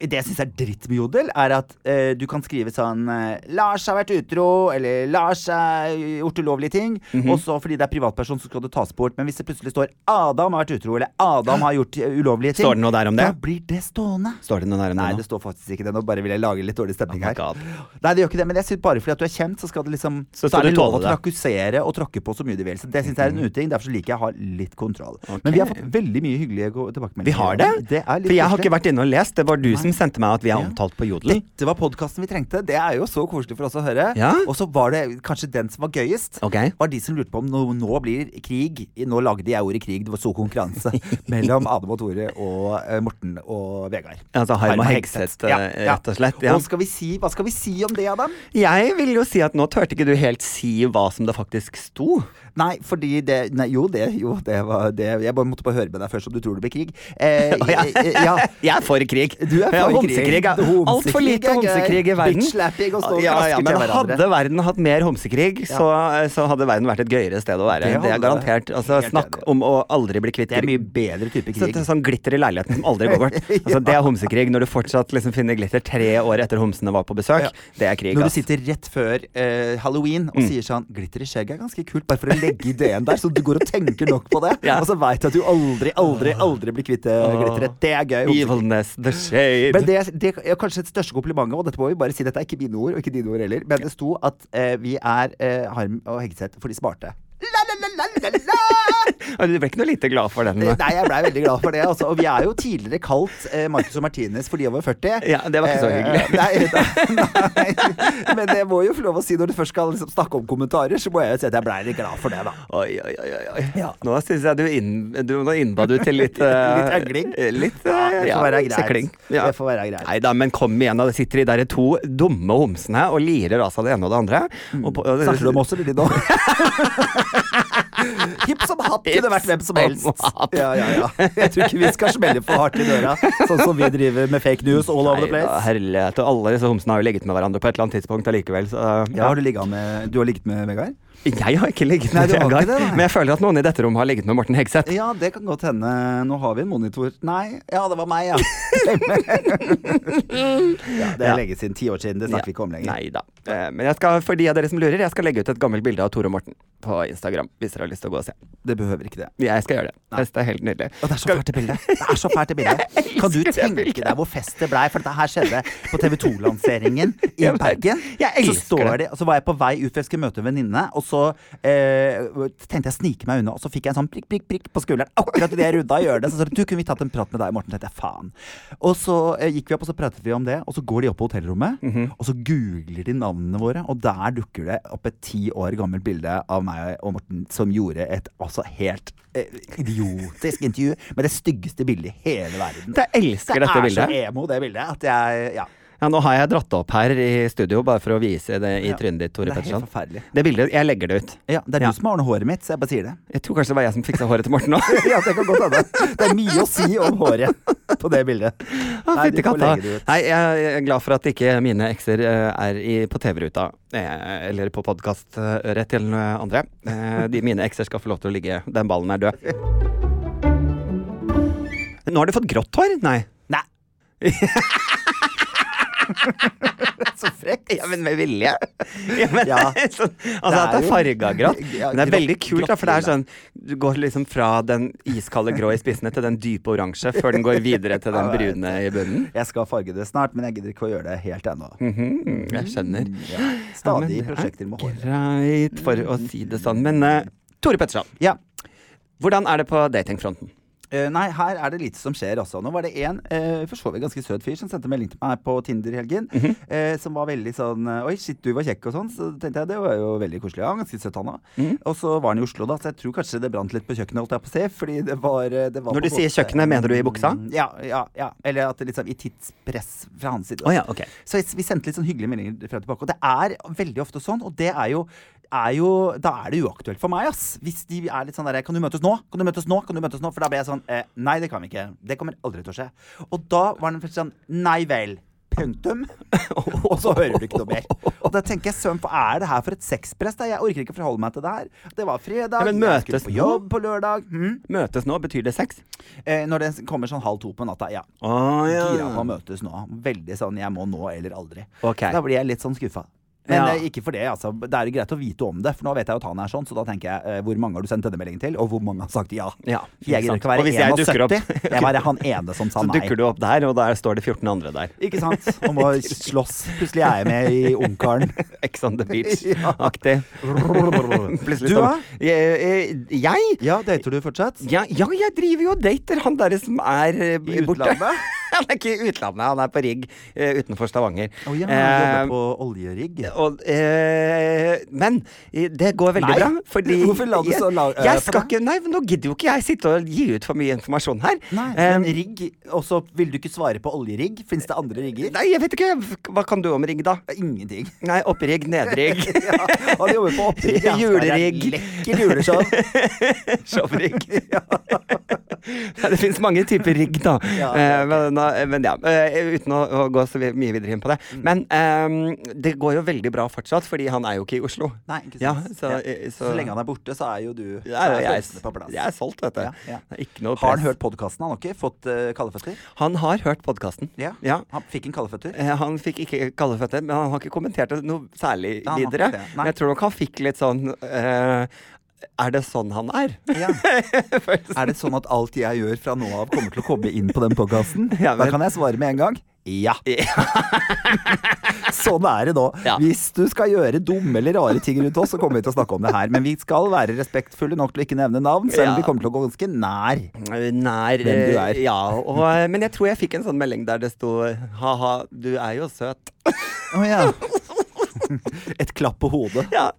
det jeg syns er dritt med Jodel, er at eh, du kan skrive sånn eh, Lars har vært utro, eller Lars har gjort ulovlige ting. Mhm. Og så fordi det er privatperson, så skal det tas bort. Men hvis det plutselig står Adam har vært utro, eller Adam har gjort ulovlige ting, Står det noe der om det? da blir det stående. Står det noe der om Nei, det det står faktisk ikke det. Nå bare vil jeg lage litt dårlig stemning Oh her. Nei, det gjør ikke det, men jeg synes bare fordi at du er kjent, så skal det liksom Så Så, er det lov å trakkussere og tråkke på så mye du vil. Så det syns jeg er en uting. Derfor så liker jeg å ha litt kontroll. Okay. Men vi har fått veldig mye hyggelige tilbakemeldinger. Vi har det? Det For jeg har ikke vært inne og lest. Det var du som sendte meg at vi er omtalt på Jodel. Dette var podkasten vi trengte. Det er jo så koselig for oss å høre. Og så var det kanskje den som var gøyest. okay. Var de som lurte på om nå, nå blir krig. Nå lagde jeg ordet krig. Det var stor konkurranse mellom Adam og Tore og uh, Morten og Vegard. Altså Harm og Hegseth, Ja, eh, rett og slett. Og skal vi si, hva skal vi si om det, Adam? Jeg vil jo si at nå turte ikke du helt si hva som det faktisk sto. Nei, fordi det nei, Jo, det, jo, det var det Jeg bare måtte bare høre med deg først om du tror det blir krig. Eh, ja. eh, ja. Jeg er for krig. Du er ja, homsekrig. er Altfor lite homsekrig i verden. Ja, ja, men hadde verden hatt mer homsekrig, så, så hadde verden vært et gøyere sted å være. Det er garantert. Altså, snakk om å aldri bli kvitt Det er mye bedre type krig. det er sånn glitter i leiligheten som aldri går bort. Altså, det er homsekrig. Når du fortsatt liksom finner glitter tre år etter homsene var på besøk, det er krig. Når du sitter rett før eh, halloween Mm. og sier sånn 'Glitter i skjegget er ganske kult', bare for å legge ideen der, så du går og tenker nok på det. Og så veit du at du aldri, aldri, aldri blir kvitt eh, glitteret. Det er gøy. Evilness, the shade. Men det, det er kanskje det største komplimentet, og dette må vi bare si, dette er ikke mine ord, og ikke dine ord heller, men det sto at eh, vi er eh, Harm og Hegseth for de smarte. La, la, la, la, la, la. Du ble ikke noe lite glad for den? Nei, jeg blei veldig glad for det. Altså. Og vi er jo tidligere kalt eh, Marcus og Martinez for de over 40. Ja, det var ikke så Eh, hyggelig. Nei, nei, men jeg må jo få lov å si når du først skal liksom, snakke om kommentarer, så må jeg jo si at jeg blei litt glad for det, da. Oi, oi, oi. Ja. Nå syns jeg du, inn, du Nå innba du til litt uh, Litt øgling. Litt, Litt Ja, eh, det får være greit. sikling. Ja. Det får være greit. Nei da, men kom igjen, da. Det sitter de der to dumme homsene og lirer av seg det ene og det andre. Og på, og, Mm. Snakker du om oss eller de nå? Hipp som happ kunne vært hvem som helst. Ja, ja, ja. Jeg tror ikke vi skal smelle for hardt i døra, sånn som vi driver med fake news all over the Nei place. herlighet. Og alle disse homsene har jo ligget med hverandre på et eller annet tidspunkt allikevel, så Ja, har du, med, du har ligget med Vegard? Jeg har ikke ligget med Vegard, men jeg føler at noen i dette rommet har ligget med Morten Hegseth. Ja, det kan godt hende. Nå har vi en monitor. Nei, ja, det var meg, ja. ja det er Ja. lenge siden. Ti år siden. Det snakker vi ikke om lenger. Nei da. Eh, Men jeg skal, for de av dere som lurer, jeg skal legge ut et gammelt bilde av Tore og Morten på Instagram. Hvis dere har lyst til å gå og se. Det behøver ikke det. Jeg skal gjøre det. Det er helt nydelig. Og det er så fælt det bildet. Det er så fælt det bildet. Kan du tenke deg hvor fest det blei? For dette her skjedde på TV 2-lanseringen i. Bergen. Jeg Så elsker står det. Og så var jeg på vei ut, for jeg skulle møte en venninne. Og så eh, tenkte jeg å snike meg unna, og så fikk jeg en sånn prikk, prikk, prikk på skulderen. Akkurat idet jeg runda det. så sa du, kunne vi tatt en prat med deg, Morten? Tenkte jeg faen. Og så eh, gikk vi opp, og så pratet vi om det. Og så går de opp på hotellrommet, Mhm. og så googler de navnene våre. Og der dukker det opp et ti år gammelt bilde av meg og Morten som gjorde et altså helt eh, idiotisk intervju med det styggeste bildet i hele verden. Jeg elsker det dette er så emo, det bildet, at jeg Ja. Ja, nå har jeg dratt opp her i studio, bare for å vise det i Ja. trynet ditt, Tore Det er helt forferdelig. Det bildet, jeg legger det ut. Ja, det er Ja. du som har ordnet håret mitt, så jeg bare sier det. Jeg tror kanskje det var jeg som fiksa håret til Morten nå. ja, det kan godt hende. Det er mye å si om håret på det bildet. Ja, Nei, du får legge det ut. Nei, jeg er glad for at ikke mine ekser eh, er i, på TV-ruta. eh, Eller på podkastøret til eh, andre. De mine ekser skal få lov til å ligge. Den ballen er død. Nå har du fått grått hår? Nei. Nei. Så frekt. Ja, men med vilje. Ja, men, Ja. sånn, altså Det at det er farga grått. Ja, Men det er veldig kult, da, for det er sånn Du går liksom fra den iskalde grå i spissene til den dype oransje før den går videre til den Ja, brune i bunnen. Jeg skal farge det snart, men jeg gidder ikke å gjøre det helt ennå. Mhm, jeg skjønner. Ja. Ja, Stadig er prosjekter med hår. Greit, for å si det sånn. Men uh, Tore Petterson, Ja. hvordan er det på datingfronten? Eh, nei, her er det lite som skjer også. Nå var det en uh, for så vidt ganske søt fyr som sendte melding til meg på Tinder i helgen. Mhm. eh, som var veldig sånn Oi, shit, du var kjekk og sånn. Så tenkte jeg det var jo veldig koselig. Ja, ganske søt han òg. Mhm. Og så var han i Oslo, da, så jeg tror kanskje det brant litt på kjøkkenet, holdt jeg på å si. Fordi det var, det var Når på du sier kjøkkenet, mener du i buksa? Mm, Ja, ja, ja. Eller at det liksom i tidspress fra hans side. Oh, ja, okay. Så vi sendte litt sånn hyggelige meldinger frem og tilbake. Og det er veldig ofte sånn, og det er jo, er jo Da er det uaktuelt for meg, ass. Hvis de er litt sånn derre Kan du møtes nå? Kan du møtes nå? Kan du møtes nå? For da blir jeg sånn eh, Nei, det kan vi ikke. Det kommer aldri til å skje. Og da var den først sånn Nei vel. Punktum. og så hører du ikke noe mer. Og da tenker jeg søren, hva er det her for et sexpress? da? Jeg orker ikke forholde meg til det her. Det var fredag, Ja, men jeg skulle på jobb på lørdag. Hm? Møtes nå, betyr det sex? Eh, når det kommer sånn halv to på natta, ja. Å Gira på å møtes nå. Veldig sånn 'jeg må nå eller aldri'. Okay. Da blir jeg litt sånn skuffa. Men Ja. eh, ikke for det, altså. Det er jo greit å vite om det, for nå vet jeg jo at han er sånn, så da tenker jeg eh, hvor mange har du sendt denne meldingen til, og hvor mange har sagt ja? Ja, jeg gidder ikke å være dukker opp- Jeg var han ene som sa Så dukker du opp der, og der står det 14 andre der. Ikke sant? Og må slåss. Plutselig er jeg med i Ungkaren. Ex on the beach-aktig. Plutselig Du, da? Jeg? jeg? Ja, dater du fortsatt? Ja, ja, jeg driver jo og dater han derre som er borte. I utlandet? Han er ikke i utlandet, han er på rigg uh, utenfor Stavanger. Oh, ja, Eh, jobber på oljerigg. og, uh, men eh, det går veldig Nei. bra. Fordi Hvorfor la du så la- jeg, eh, skal ikke, Nei, men nå gidder jo ikke jeg sitte og gi ut for mye informasjon her. Nei, Eh, men rigg, og så vil du ikke svare på oljerigg? Fins det andre rigger? nei, jeg vet ikke. Hva kan du om rigg, da? Ingenting. Nei, opprigg, nedrigg. Ja, han jobber på opprigg. ja. Julerigg. Lekker juleshow. Showrigg. Nei, det finnes mange typer rigg, da. Ja, Eh, men, nå- men ja, eh, uten å, å gå så mye videre inn på det. Mm. Men um, det går jo veldig bra fortsatt, fordi han er jo ikke i Oslo. Nei, ikke sant. Ja, så, Ja. eh, Så, så- lenge han er borte, så er jo du er jeg, følelsene på plass. jeg er solgt, vet du. Har han hørt podkasten? Han har ikke fått uh, kaldeføtter? Han har hørt podkasten. Ja. Ja. Han fikk en kaldeføtter? Eh, Han fikk ikke kaldeføtter, men han har ikke kommentert det noe særlig videre. Men jeg tror nok han fikk litt sånn eh, Er det sånn han er? Ja. Er det sånn at alt jeg gjør fra nå av, kommer til å komme inn på den podkasten? Ja, Da kan jeg svare med en gang. Ja. sånn er det nå. Ja. Hvis du skal gjøre dumme eller rare ting rundt oss, så kommer vi til å snakke om det her. Men vi skal være respektfulle nok til å ikke nevne navn, selv om Ja. vi kommer til å gå ganske nær. Nær Hvem du eh, er. Ja. Og, eh, men jeg tror jeg fikk en sånn melding der det sto Ha-ha, du er jo søt. Å ja. Et klapp på hodet. Ja,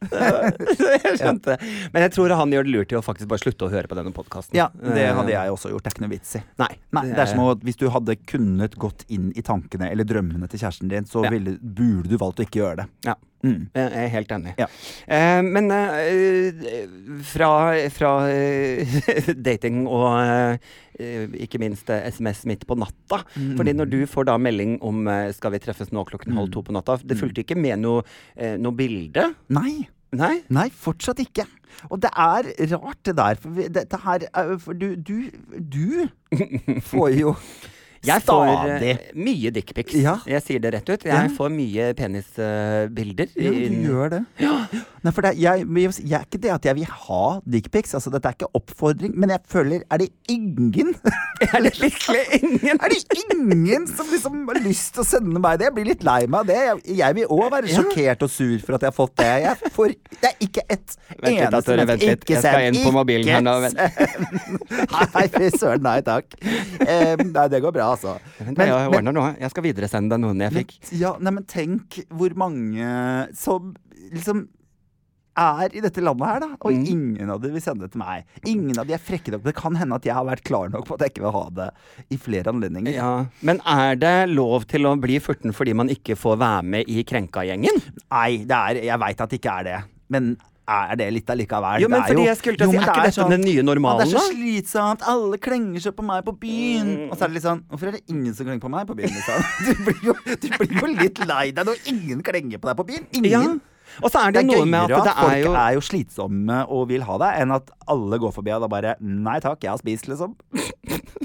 jeg skjønte. Men jeg tror han gjør det lurt i å faktisk bare slutte å høre på denne podkasten. Ja, det hadde jeg også gjort. Det er ikke noe vits i. Nei. Nei, det er som at Hvis du hadde kunnet gått inn i tankene eller drømmene til kjæresten din, så ville, burde du valgt å ikke gjøre det. Ja. Mm. Jeg er helt enig. Ja. Eh, men eh, fra, fra eh, dating og eh, ikke minst eh, SMS midt på natta. Mm. Fordi når du får da melding om eh, 'skal vi treffes nå klokken halv to på natta', det Mm. fulgte ikke med noe, eh, noe bilde? Nei. Nei? Nei, fortsatt ikke. Og det er rart, det der. For dette her er- For du, du, du får jo Jeg får stadig eh, mye dickpics. Ja. Jeg sier det rett ut. Jeg Ja. får mye penisbilder. Ja, du gjør det. Nei, for det, jeg, jeg, jeg er ikke det at jeg vil ha dickpics. Altså, dette er ikke oppfordring, men jeg føler Er det ingen Er det virkelig ingen? Er det ingen som liksom har lyst til å sende meg det? Jeg blir litt lei meg av det. Jeg, jeg vil òg være sjokkert og sur for at jeg har fått det. Jeg får, det er ikke et Vent litt, da, Tore, vent litt. Jeg skal inn på mobilen her nå, vent. Nei, fy søren, nei takk. Um, nei, det går bra, altså. Vent, jeg ordner noe. Jeg skal videresende deg noen jeg fikk. ja, nei, men tenk hvor mange som liksom er i dette landet her, da. Og Mm. ingen av dem vil sende det til meg. Ingen av de er frekke nok. Det kan hende at jeg har vært klar nok på at jeg ikke vil ha det i flere anledninger. Ja, Men er det lov til å bli furten fordi man ikke får være med i Krenka-gjengen? Nei, det er, jeg veit at det ikke er det. Men er det litt allikevel? Jo, men Det er fordi jeg skulle til å si, er ikke det dette den nye normalen, normalen, Det er så slitsomt. Alle klenger seg på meg på byen. Mm. Og så er det litt sånn Hvorfor er det ingen som klenger på meg på byen? Liksom? Du, blir jo, du blir jo litt lei deg når ingen klenger på deg på byen. Ingen. Ja. Og så er det, Det er noe med at, at det folk er jo er jo slitsomme og vil ha det, enn at alle går forbi og da bare Nei takk, jeg har spist, liksom.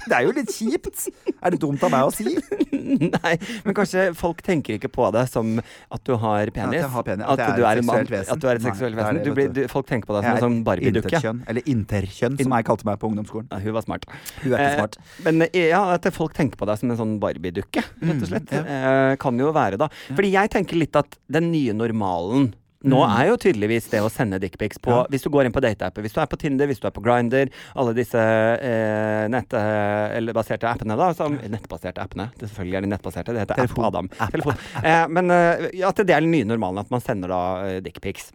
Det er jo litt kjipt. Er det dumt av meg å si? Nei, men kanskje folk tenker ikke på det som at du har penis. jeg har penis, at er du et er mann. vesen. At du er et seksuelt vesen. Du blir, du. folk tenker på deg som en sånn Barbie-dukke. Eller interkjønn, som jeg kalte meg på ungdomsskolen. Ja, hun var smart. Hun er ikke Eh. Men eh, ja, at folk tenker på deg som en sånn Barbie-dukke, rett og slett. ja. eh, kan jo være, da. Fordi jeg tenker litt at den nye normalen nå er jo tydeligvis det å sende dickpics på Mm. Ja. Hvis du går inn på dateapper, hvis du er på Tinder, hvis du er på Grindr, alle disse eh, nett, eh, appene, da. Som, nettbaserte appene. Det selvfølgelig er de nettbaserte. Det heter Telefon. App Adam. App, Telefon. Eh, men eh, at det er den nye normalen, at man sender da eh, dickpics.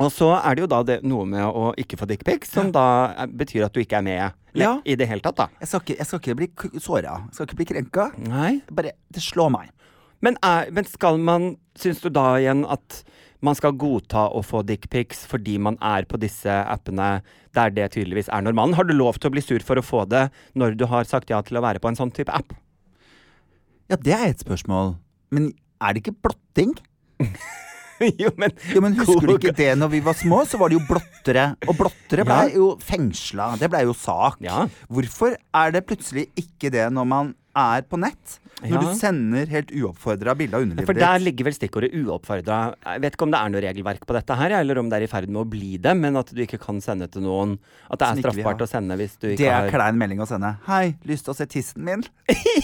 Og så er det jo da det, noe med å ikke få dickpics, som da eh, betyr at du ikke er med Ja. i det hele tatt, da. Jeg skal ikke, jeg skal ikke bli såra. Skal ikke bli krenka. Nei. Bare Det slår meg. Men, er, men skal man Syns du da igjen at man skal godta å få dickpics fordi man er på disse appene der det tydeligvis er normalen? Har du lov til å bli sur for å få det når du har sagt ja til å være på en sånn type app? Ja, det er et spørsmål. Men er det ikke blotting? jo, men Jo, men Husker du ikke det når vi var små? Så var det jo blottere. Og blottere ble Ja. jo fengsla. Det ble jo sak. Ja. Hvorfor er det plutselig ikke det når man er på nett? Når Ja. du sender helt uoppfordra bilde av underlivet ditt. For der ligger vel stikkordet uoppfordra. Jeg vet ikke om det er noe regelverk på dette her, eller om det er i ferd med å bli det, men at du ikke kan sende til noen At det er straffbart å sende hvis du ikke har Det er klein melding å sende. 'Hei, lyst til å se tissen min?'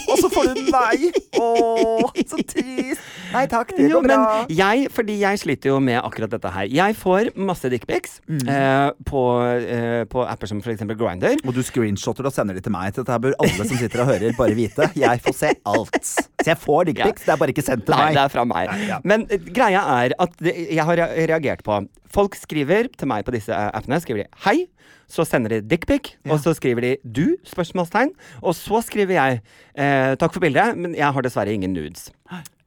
Og så får du nei! Å, så trist. Nei takk, det går bra. men jeg, fordi jeg sliter jo med akkurat dette her. Jeg får masse dickpics Mm. eh, på, eh, på apper som f.eks. Grindr. Og du screenshotter og sender de til meg. Dette her bør alle som sitter og hører, bare vite. Jeg får se alt. Så jeg får dickpics, det er bare ikke sendt til Nei, det er fra meg. Ja, ja. Men eh, greia er at det, jeg har reagert på Folk skriver til meg på disse eh, appene skriver de 'hei', så sender de dickpic, Ja. og så skriver de 'du?' spørsmålstegn, og så skriver jeg eh, 'takk for bildet, men jeg har dessverre ingen nudes'.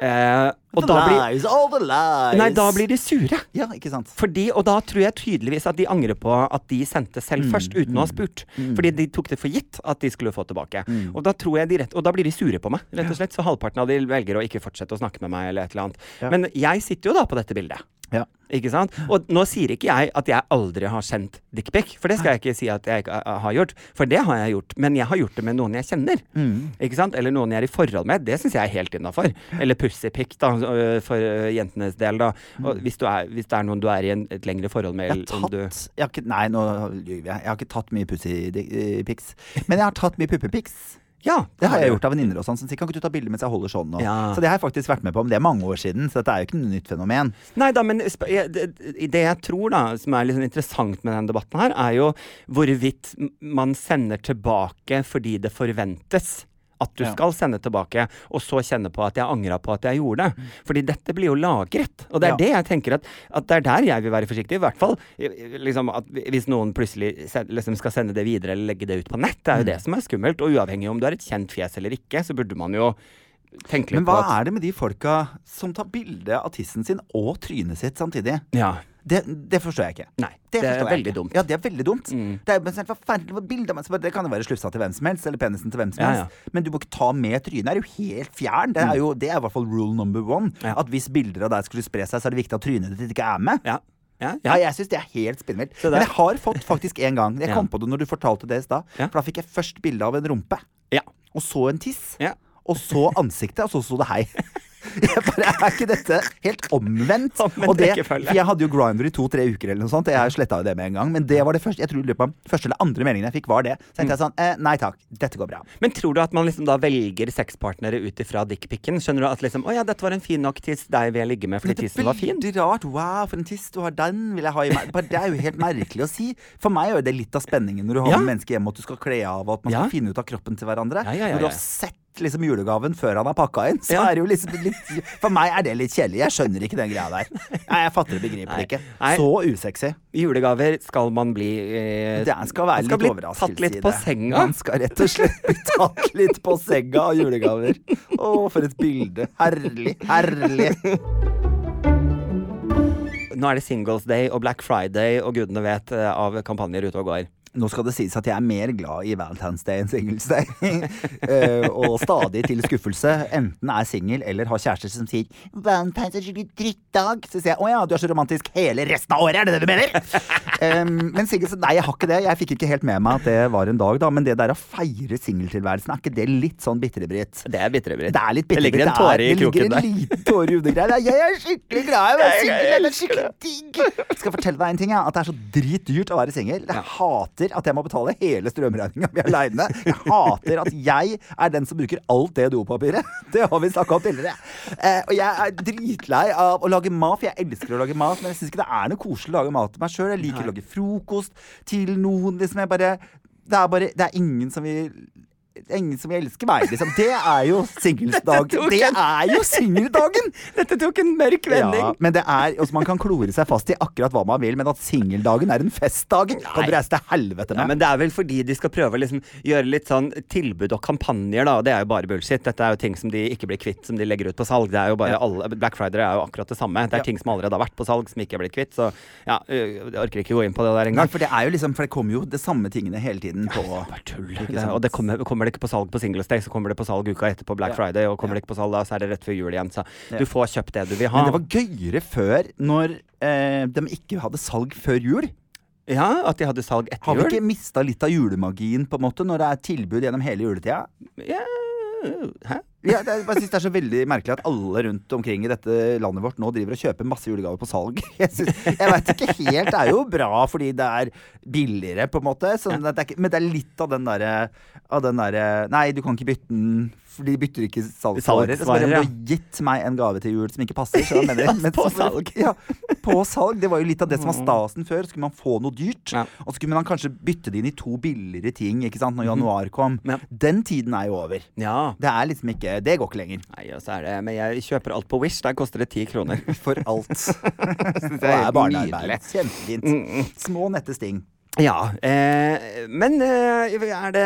Eh, og da blir, lies, lies. nei, da blir de sure. Ja, ikke sant. Fordi, og da tror jeg tydeligvis at de angrer på at de sendte selv Mm, først, uten å ha spurt. Fordi de tok det for gitt at de skulle få tilbake. Mm. Og da tror jeg de rett, og da blir de sure på meg, rett og slett. Så halvparten av de velger å ikke fortsette å snakke med meg, eller et eller annet. Ja. Men jeg sitter jo da på dette bildet. Ja. Ikke sant? Og nå sier ikke jeg at jeg aldri har sendt dickpic, for det skal jeg ikke si at jeg ikke uh, har gjort. For det har jeg gjort. Men jeg har gjort det med noen jeg kjenner. Mm. Ikke sant? Eller noen jeg er i forhold med. Det syns jeg er helt innafor. Eller pussypic, da, øh, for øh, jentenes del, da. Og hvis, du er, hvis det er noen du er i en, et lengre forhold med, Jeg har om du jeg har ikke, Nei, nå lyver jeg. Jeg har ikke tatt mye pussypics. Men jeg har tatt mye puppepics. Ja, Det har jeg gjort av venninner og sånn. Som sier kan ikke du ta bilde mens jeg holder sånn? Ja. Så det har jeg faktisk vært med på, men det er mange år siden. Så dette er jo ikke noe nytt fenomen. Nei da, men det, det jeg tror da, som er litt sånn interessant med denne debatten her, er jo hvorvidt man sender tilbake fordi det forventes. At du Ja. skal sende tilbake, og så kjenne på at jeg angra på at jeg gjorde det. Fordi dette blir jo lagret. Og det er Ja. det jeg tenker at, at det er der jeg vil være forsiktig. I hvert fall liksom, at hvis noen plutselig liksom skal sende det videre eller legge det ut på nett. Det er jo det som er skummelt. Og uavhengig om du er et kjent fjes eller ikke, så burde man jo tenke litt på at Men hva er det med de folka som tar bilde av tissen sin og trynet sitt samtidig? Ja. Det, det forstår jeg ikke. Nei. Det, er jeg veldig ikke. dumt. Ja, det er veldig dumt. Mm. Det er jo forferdelig bilde av. Det kan jo være slufsa til hvem som helst, eller penisen til hvem som Ja, helst. Men du må ikke ta med trynet. Det er jo helt fjern. Det er jo det er i hvert fall rule number one. Ja. At hvis bilder av deg skulle spre seg, så er det viktig at trynet ditt ikke er med. Ja. Ja, Ja, ja. jeg syns det er helt spinnvilt. Men jeg har fått faktisk en gang Jeg Ja. kom på det når du fortalte det i stad. Ja. For da fikk jeg først bilde av en rumpe, ja. og så en tiss. ja. Og så ansiktet, og så sto det hei. Jeg bare, Er ikke dette helt omvendt? Omvendt Og det, jeg hadde jo Grindr i to-tre uker, eller noe sånt. Jeg sletta jo det med en gang. Men det var det første jeg tror løpet av første eller andre meldingen jeg fikk, var det. Så tenkte jeg sånn eh, Nei takk, dette går bra. Men tror du at man liksom da velger sexpartnere ut ifra dickpicen? Skjønner du at liksom Å ja, dette var en fin nok tiss deg vil jeg ligge med fordi er tissen var fin? veldig rart. Wow, for en tiss du har. Den vil jeg ha i meg. Det er jo helt merkelig å si. For meg er det litt av spenningen når du har Ja. med mennesker hjemme, at du skal kle av, og at man skal Ja. finne ut av kroppen til hverandre. Ja, ja, ja, Når du har sett liksom julegaven før han har pakka inn, så Ja. er det jo liksom litt For meg er det litt kjedelig. Jeg skjønner ikke den greia der. Nei, jeg fatter det begriper det ikke. Nei. Så usexy. Julegaver skal man bli eh, Det skal være skal litt overraskelse i det. tatt litt på senga. Man skal rett og slett bli tatt litt på senga av julegaver. Å, for et bilde. Herlig. Herlig. Nå er det Singles Day og Black Friday og gudene vet eh, av kampanjer ute og går. Nå skal det sies at jeg er mer glad i Valentine's Day enn Singles Day. Eh, og stadig til skuffelse enten er singel eller har kjærester som sier 'Valentine's er skikkelig drittdag'. Så sier jeg 'Å ja, du er så romantisk hele resten av året', er det det du mener? um, men singles Nei, jeg har ikke det. Jeg fikk ikke helt med meg at det var en dag, da. Men det der å feire singeltilværelsen, er ikke det litt sånn bitre, Britt? Det er bitre, Britt. Det Det ligger en tåre i Det er- kroken Det der. ligger en liten tåre i undergreia. Jeg er skikkelig glad i å være Jeg- jeg singel. Det er skikkelig digg. Jeg skal fortelle deg en ting, ja, at det er så dritdyrt å være singel. Jeg hater at jeg må betale hele strømregninga mi aleine. Jeg hater at jeg er den som bruker alt det dopapiret. Det har vi snakka om tidligere. Eh, og jeg er dritlei av å lage mat, for jeg elsker å lage mat, men jeg syns ikke det er noe koselig å lage mat til meg sjøl. Jeg liker å lage frokost til noen, liksom. Jeg bare Det er bare Det er ingen som vil ingen som elsker elske meg, liksom. Det er jo singelsdag. Det er jo singeldagen! Dette tok en mørk vending. Ja, men det er, også Man kan klore seg fast i akkurat hva man vil, men at singeldagen er en festdag, kan du reise til helvete Ja, men det er vel fordi de skal prøve å liksom gjøre litt sånn tilbud og kampanjer, da. Det er jo bare bullshit. Dette er jo ting som de ikke blir kvitt, som de legger ut på salg. Det er jo bare Ja. alle, Black Friday er jo akkurat det samme. Det er ting som allerede har vært på salg, som ikke er blitt kvitt. Så ja, jeg orker ikke gå inn på det der engang. for det er jo liksom For det kommer jo de samme tingene hele tiden på Bare tull. Det, og det kommer, kommer det ikke på salg på Singles Day, så kommer det på salg uka etter på Black Ja. Friday. Og kommer Ja. det ikke på salg da, så er det rett før jul igjen. Så du får kjøpt det du vil ha. Men det var gøyere før, når eh, de ikke hadde salg før jul. Ja, at de hadde salg etter Har vi jul. ikke mista litt av julemagien, på en måte, når det er tilbud gjennom hele juletida? Ja, hæ? Ja, det, er- jeg synes det er så veldig merkelig at alle rundt omkring i dette landet vårt nå driver og kjøper masse julegaver på salg. Jeg, synes, jeg vet ikke helt. Det er jo bra fordi det er billigere, på en måte. Så det er men det er litt av den derre der, Nei, du kan ikke bytte den, for de bytter ikke salgsvarer. Så bare, ja. Har gitt meg en gave til jul som ikke passer. Så mener, Ja, på salg. Ja, på salg. Det var jo litt av det som var stasen før. Skulle man få noe dyrt, Ja. og så skulle man kanskje bytte det inn i to billigere ting ikke sant, når januar kom. Ja. Den tiden er jo over. Ja. Det er liksom ikke Det går ikke lenger. Nei, så er det Men jeg kjøper alt på Wish. Der koster det ti kroner. For alt. det det er barnearbeid. Kjempefint. Mm, Små, nette sting. Ja, eh, men eh, er det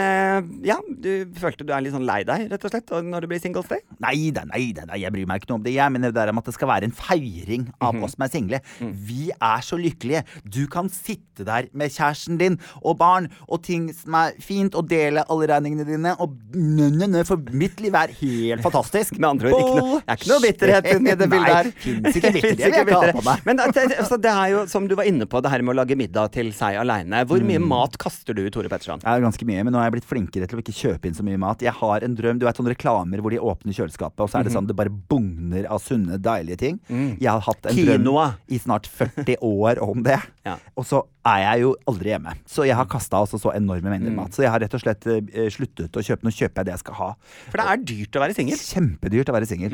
Ja, du følte du er litt sånn lei deg, rett og slett, når det blir Singles Day? Nei da, nei da, jeg bryr meg ikke noe om det. Jeg mener det der om at det skal være en feiring av Mhm. oss som er single. Mm. Vi er så lykkelige. Du kan sitte der med kjæresten din og barn og ting som er fint, og dele alle regningene dine, og nø, nø, nø, for mitt liv er helt fantastisk. Med andre ord, ikke noe, det er ikke noe bitterhet inni det bildet her. Fins ikke bitterhet. Ikke bitterhet. Men det, altså, det er jo, som du var inne på, det her med å lage middag til seg aleine. Hvor mye Mm. mat kaster du, Tore Petterson? Ja, ganske mye, men nå har jeg blitt flinkere til å ikke kjøpe inn så mye mat. Jeg har en drøm, du vet sånne reklamer hvor de åpner kjøleskapet, og så er det sånn det bare bugner av sunne, deilige ting. Jeg har hatt en Kinoa. drøm i snart 40 år om det. Ja. Og så er jeg jo aldri hjemme. Så jeg har kasta altså så enorme mengder mat. Så jeg har rett og slett uh, sluttet å kjøpe. Nå kjøper jeg det jeg skal ha. For det er dyrt å være singel. Kjempedyrt å være singel.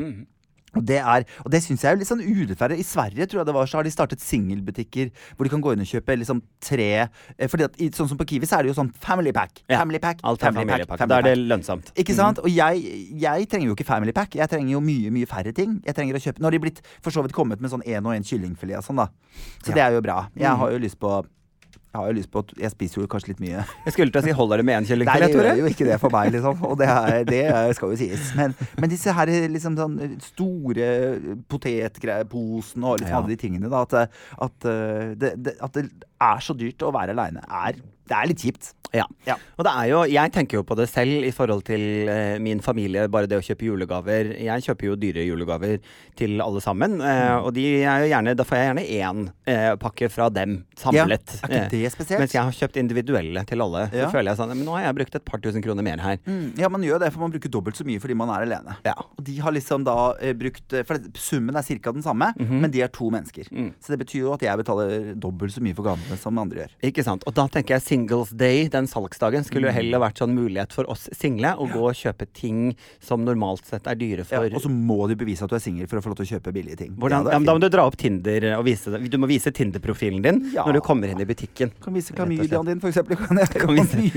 Og det, er, og det syns jeg er litt sånn urettferdig. I Sverige tror jeg det var, så har de startet singelbutikker hvor de kan gå inn og kjøpe liksom tre eh, Fordi at Sånn som på Kiwi så er det jo sånn family pack. Ja. Family pack, Alt er family pack, pack. Da er det lønnsomt. Ikke sant? Og jeg, jeg trenger jo ikke family pack. Jeg trenger jo mye mye færre ting. Jeg trenger å kjøpe Nå har de blitt for så vidt kommet med sånn én og én kyllingfilet og sånn, da. Så det er jo bra. Jeg har jo lyst på jeg har jo lyst på at Jeg spiser jo kanskje litt mye. Jeg skulle til å si holder det med én Nei, kyllingfilet, det gjør jo ikke det for meg, liksom. Og det, er, det skal jo sies. Men, men disse her liksom sånn store potetposene og liksom Ja. alle de tingene, da. At, at, det, det, at det er så dyrt å være aleine, er, det er litt kjipt. Ja. Ja. Og det er jo, jeg tenker jo på det selv i forhold til eh, min familie, bare det å kjøpe julegaver. Jeg kjøper jo dyre julegaver til alle sammen, eh, Mm. og er gjerne, da får jeg gjerne én eh, pakke fra dem samlet. Ja, er ikke det Eh, spesielt? Mens jeg har kjøpt individuelle til alle. Så føler jeg sånn Men nå har jeg brukt et par tusen kroner mer her. Mm, ja, man gjør det, for man bruker dobbelt så mye fordi man er alene. Ja. Og de har liksom da eh, brukt eh, For summen er ca. den samme, Mhm. men de er to mennesker. Mm. Så det betyr jo at jeg betaler dobbelt så mye for gavene som andre gjør. Ikke sant? Og da tenker jeg Singles Day, den salgsdagen, skulle Mm. jo heller vært sånn mulighet for oss single å gå og kjøpe ting som normalt sett er dyre Ja, for og så må du bevise at du er singel for å få lov til å kjøpe billige ting. hvordan, ja, Da må du dra opp Tinder og vise det. Du må vise Tinder-profilen din når du kommer inn i butikken. kan vise klamydiaen din, for eksempel. Kan jeg Kan vise-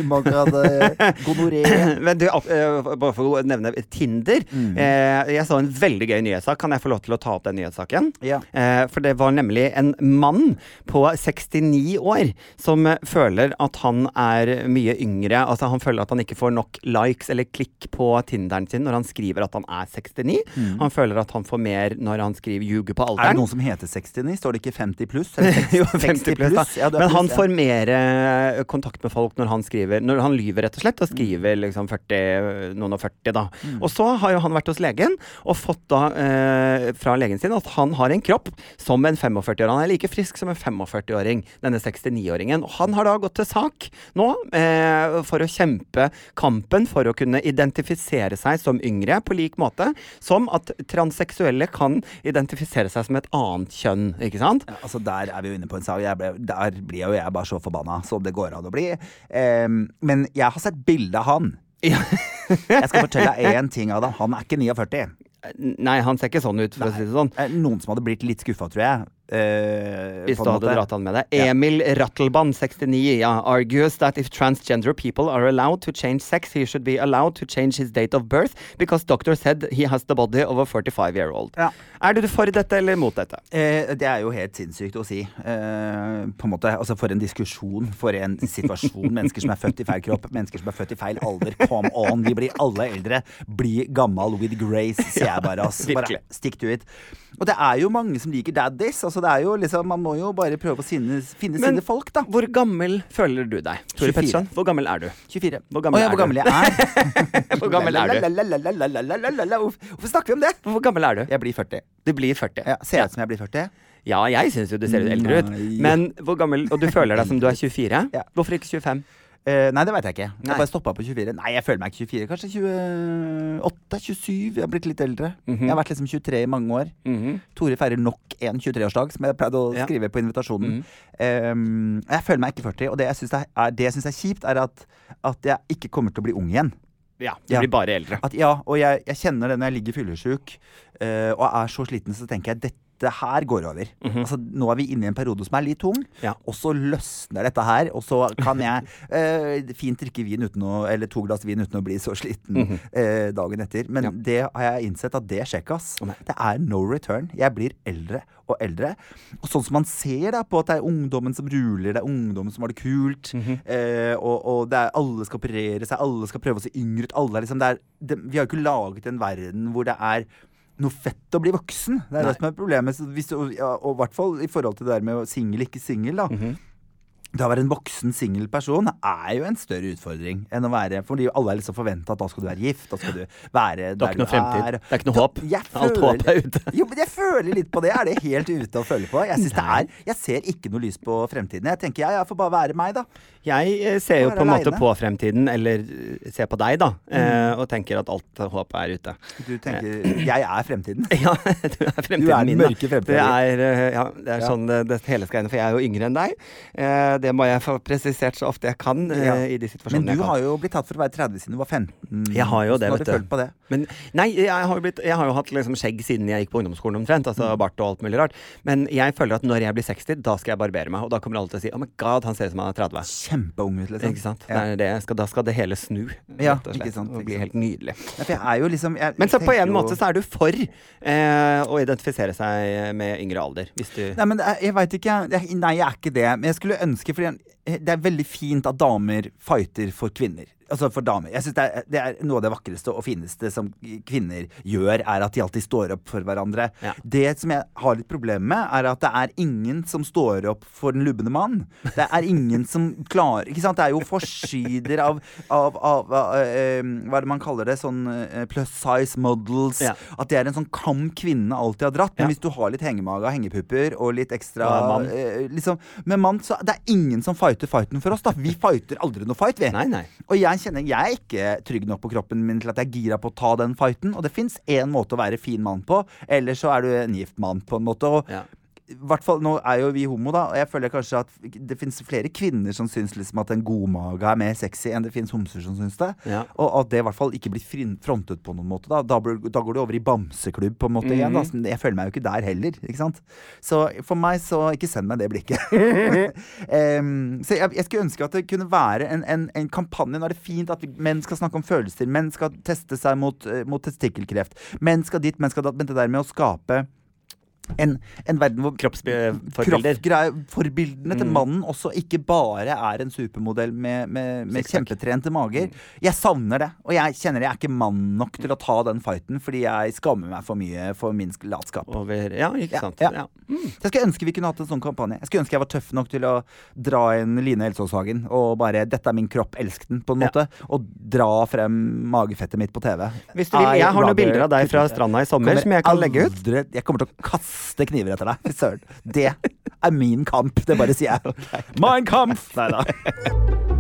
Gonoré. Men du, eh, bare for å nevne Tinder. Mm. Eh, jeg så en veldig gøy nyhetssak. Kan jeg få lov til å ta opp den nyhetssaken? Ja. Eh, for det var nemlig en mann på 69 69 år, som føler at han er mye yngre. Altså Han føler at han ikke får nok likes eller klikk på Tinderen sin når han skriver at han er 69. Han føler at han får mer når han skriver 'ljuger på Er det noen som heter 69? Står det ikke 50 pluss? 60, jo, 50 pluss, Plus. Ja, Men han plus, ja. får mer eh, kontakt med folk når han skriver Når han lyver, rett og slett, og skriver liksom 40, noen og 40, da. Mm. Og så har jo han vært hos legen og fått da eh, fra legen sin at han har en kropp som en 45-åring. Han er like frisk som en 45-åring, denne 69-åringen. Og han har da gått til sak nå eh, for å kjempe kampen for å kunne identifisere seg som yngre, på lik måte som at transseksuelle kan identifisere seg som et annet kjønn, ikke sant? Ja, altså Der er vi jo inne på en sak. Ble, der blir jo jeg bare så forbanna som det går an å bli. Ehm, men jeg har sett bilde av han. Ja. Jeg skal fortelle deg én ting av det. Han er ikke 49. Nei, han ser ikke sånn ut, for å si det sånn. Eh, Noen som hadde blitt litt skuffa, tror jeg. Eh, Hvis du hadde dratt han med deg. Emil Rattelband, 69, ja, argues that if transgender people are allowed to change sex, he should be allowed to change his date of birth because doctor said he has the body of a 45 year old. Ja. Er du for dette eller mot dette? Eh, det er jo helt sinnssykt å si. Eh, på en måte, altså For en diskusjon, for en situasjon. Mennesker som er født i feil kropp, mennesker som er født i feil alder. Come on, vi blir alle eldre. Bli gammal with grace, sier jeg bare. ass. Bare stick to it. Og det er jo mange som liker daddies. Altså det er jo liksom, Man må jo bare prøve å sinne, finne Men- sine folk, da. Hvor gammel føler du deg? Tore 24. Petterson, hvor gammel er du? 24. Hvor gammel oh, ja, er hvor du? gammel jeg er? Hvor gammel er du? Hvorfor snakker vi om det? Hvor gammel er du? Jeg blir 40. Du blir 40. Ja, ser jeg ut som jeg blir 40? Ja, jeg syns jo du ser ut eldre ut. Men hvor gammel Og du føler deg som du er 24? Ja. Hvorfor ikke 25? Eh, nei, det veit jeg ikke. Jeg Nei. bare stoppa på 24. Nei, jeg føler meg ikke 24. Kanskje 28? 27? Jeg har blitt litt eldre. Jeg har vært liksom 23 i mange år. Mhm. Tore feirer nok en 23-årsdag, som jeg pleide å Ja. skrive på invitasjonen. Ehm, jeg føler meg ikke 40, og det jeg syns er, er, det jeg synes er kjipt, er at, at jeg ikke kommer til å bli ung igjen. Ja, du Ja. blir bare eldre. At, ja, og jeg, jeg kjenner det når jeg ligger fyllesyk uh, og er så sliten, så tenker jeg dette her går over. Altså, nå er vi inne i en periode som er litt tung. Ja. og så løsner dette her. Og så kan jeg eh, fint drikke vin uten å, eller to glass vin uten å bli så sliten eh, dagen etter. Men. Ja. det har jeg innsett at det skjer ikke, ass. Oh. Det er no return. Jeg blir eldre og eldre. Og sånn som man ser da på at det er ungdommen som ruler, det er ungdommen som har det kult, Mhm. eh, og, og det er, alle skal operere seg, alle skal prøve å se yngre ut. Alle er liksom, det er, det, vi har jo ikke laget en verden hvor det er noe fett å bli voksen. Det er Nei. det som er problemet. Så hvis, og i hvert fall i forhold til det der med singel, ikke singel, da. Mhm. Det å være en voksen singel person er jo en større utfordring enn å være Fordi alle er liksom forventa at da skal du være gift, da skal du være der Du har ikke noe fremtid. er. Det er ikke noe håp. Alt håp er ute. Jo, men jeg føler litt på det. Er det helt ute å føle på? Jeg synes det er Jeg ser ikke noe lys på fremtiden. Jeg tenker ja, jeg får bare være meg, da. Jeg eh, ser jo på en måte på fremtiden, eller eh, ser på deg, da, mm. og tenker at alt håp er ute. Du tenker Jeg er fremtiden. Ja, du er fremtiden min. Du er den mørke fremtiden. Det er, eh, ja, det er sånn det, det hele skal ende, for jeg er jo yngre enn deg. Eh, det må jeg få presisert så ofte jeg kan eh, Ja. i de Men situasjonene du jeg kan. har jo blitt tatt for å være 30 siden du var 15. Jeg har jo det, vet du du. følt på det? Men, nei, jeg har, jo blitt, jeg har jo hatt liksom skjegg siden jeg gikk på ungdomsskolen omtrent. Altså Mm. bart og alt mulig rart. Men jeg føler at når jeg blir 60, da skal jeg barbere meg. Og da kommer alle til å si oh my god, han ser ut som han er 30. Kjempeung ut, liksom. Ikke sant? Ja. Det. Skal, da skal det hele snu. Ja, rett og slett, ikke sant, Og bli helt nydelig. Ja, liksom jeg, Men så på en jo- måte så er du for eh, å identifisere seg med yngre alder. Hvis du Nei, men er, jeg veit ikke. jeg- Nei, jeg er ikke det. Men jeg skulle ønske fordi det er veldig fint at damer fighter for kvinner. Altså for damer. Jeg synes det, er, det er noe av det vakreste og fineste som kvinner gjør, er at de alltid står opp for hverandre. Ja. Det som jeg har litt problemer med, er at det er ingen som står opp for den lubne mann. Det er ingen som klarer Ikke sant? Det er jo forsider av, av, av, av eh, Hva er det man kaller det? Sånn eh, plus size models. Ja. At det er en sånn kam kvinnene alltid har dratt. Men Ja. hvis du har litt hengemage og hengepupper og litt ekstra eh, liksom, Med mann, så det er ingen som fighter fighten for oss. da Vi fighter aldri noe fight, vi. Nei, nei. Og jeg kjenner jeg er ikke trygg nok på kroppen min til at jeg er gira på å ta den fighten. Og det fins én måte å være fin mann på, eller så er du en gift mann, på en måte. Og Ja. Hvert fall, Nå er jo vi homo, da, og jeg føler kanskje at det fins flere kvinner som syns liksom at en godmage er mer sexy enn det fins homser som syns det. Ja. Og at det i hvert fall ikke blir frontet på noen måte. Da, da, da går det over i bamseklubb på en måte igjen. Da. Mhm. Jeg føler meg jo ikke der heller. Ikke sant? Så for meg, så ikke send meg det blikket. um, så jeg, jeg skulle ønske at det kunne være en, en, en kampanje. Nå er det fint at vi, menn skal snakke om følelser. Menn skal teste seg mot, eh, mot testikkelkreft. Menn skal dit, menn skal datt. Men det der med å skape en, en verden hvor Kroppsforbilder. Kroppsforbildene til mannen også ikke bare er en supermodell med, med, med kjempetrente mager. Jeg savner det. Og jeg kjenner jeg er ikke mann nok til å ta den fighten, fordi jeg skammer meg for mye for min latskap. Over Ja, ikke sant. ja. Ja. Så jeg skulle ønske vi kunne hatt en sånn kampanje. Jeg skulle ønske jeg var tøff nok til å dra inn Line Elsåshagen og bare 'Dette er min kropp, elsk den', på en Ja. måte. Og dra frem magefettet mitt på TV. Hvis du vil, jeg har noen bilder av deg fra stranda i sommer som jeg kan legge ut. Jeg kommer til å kaste kniver etter deg. Fy søren. Det er min kamp. Det bare sier jeg. Mein Kampf! Nei da.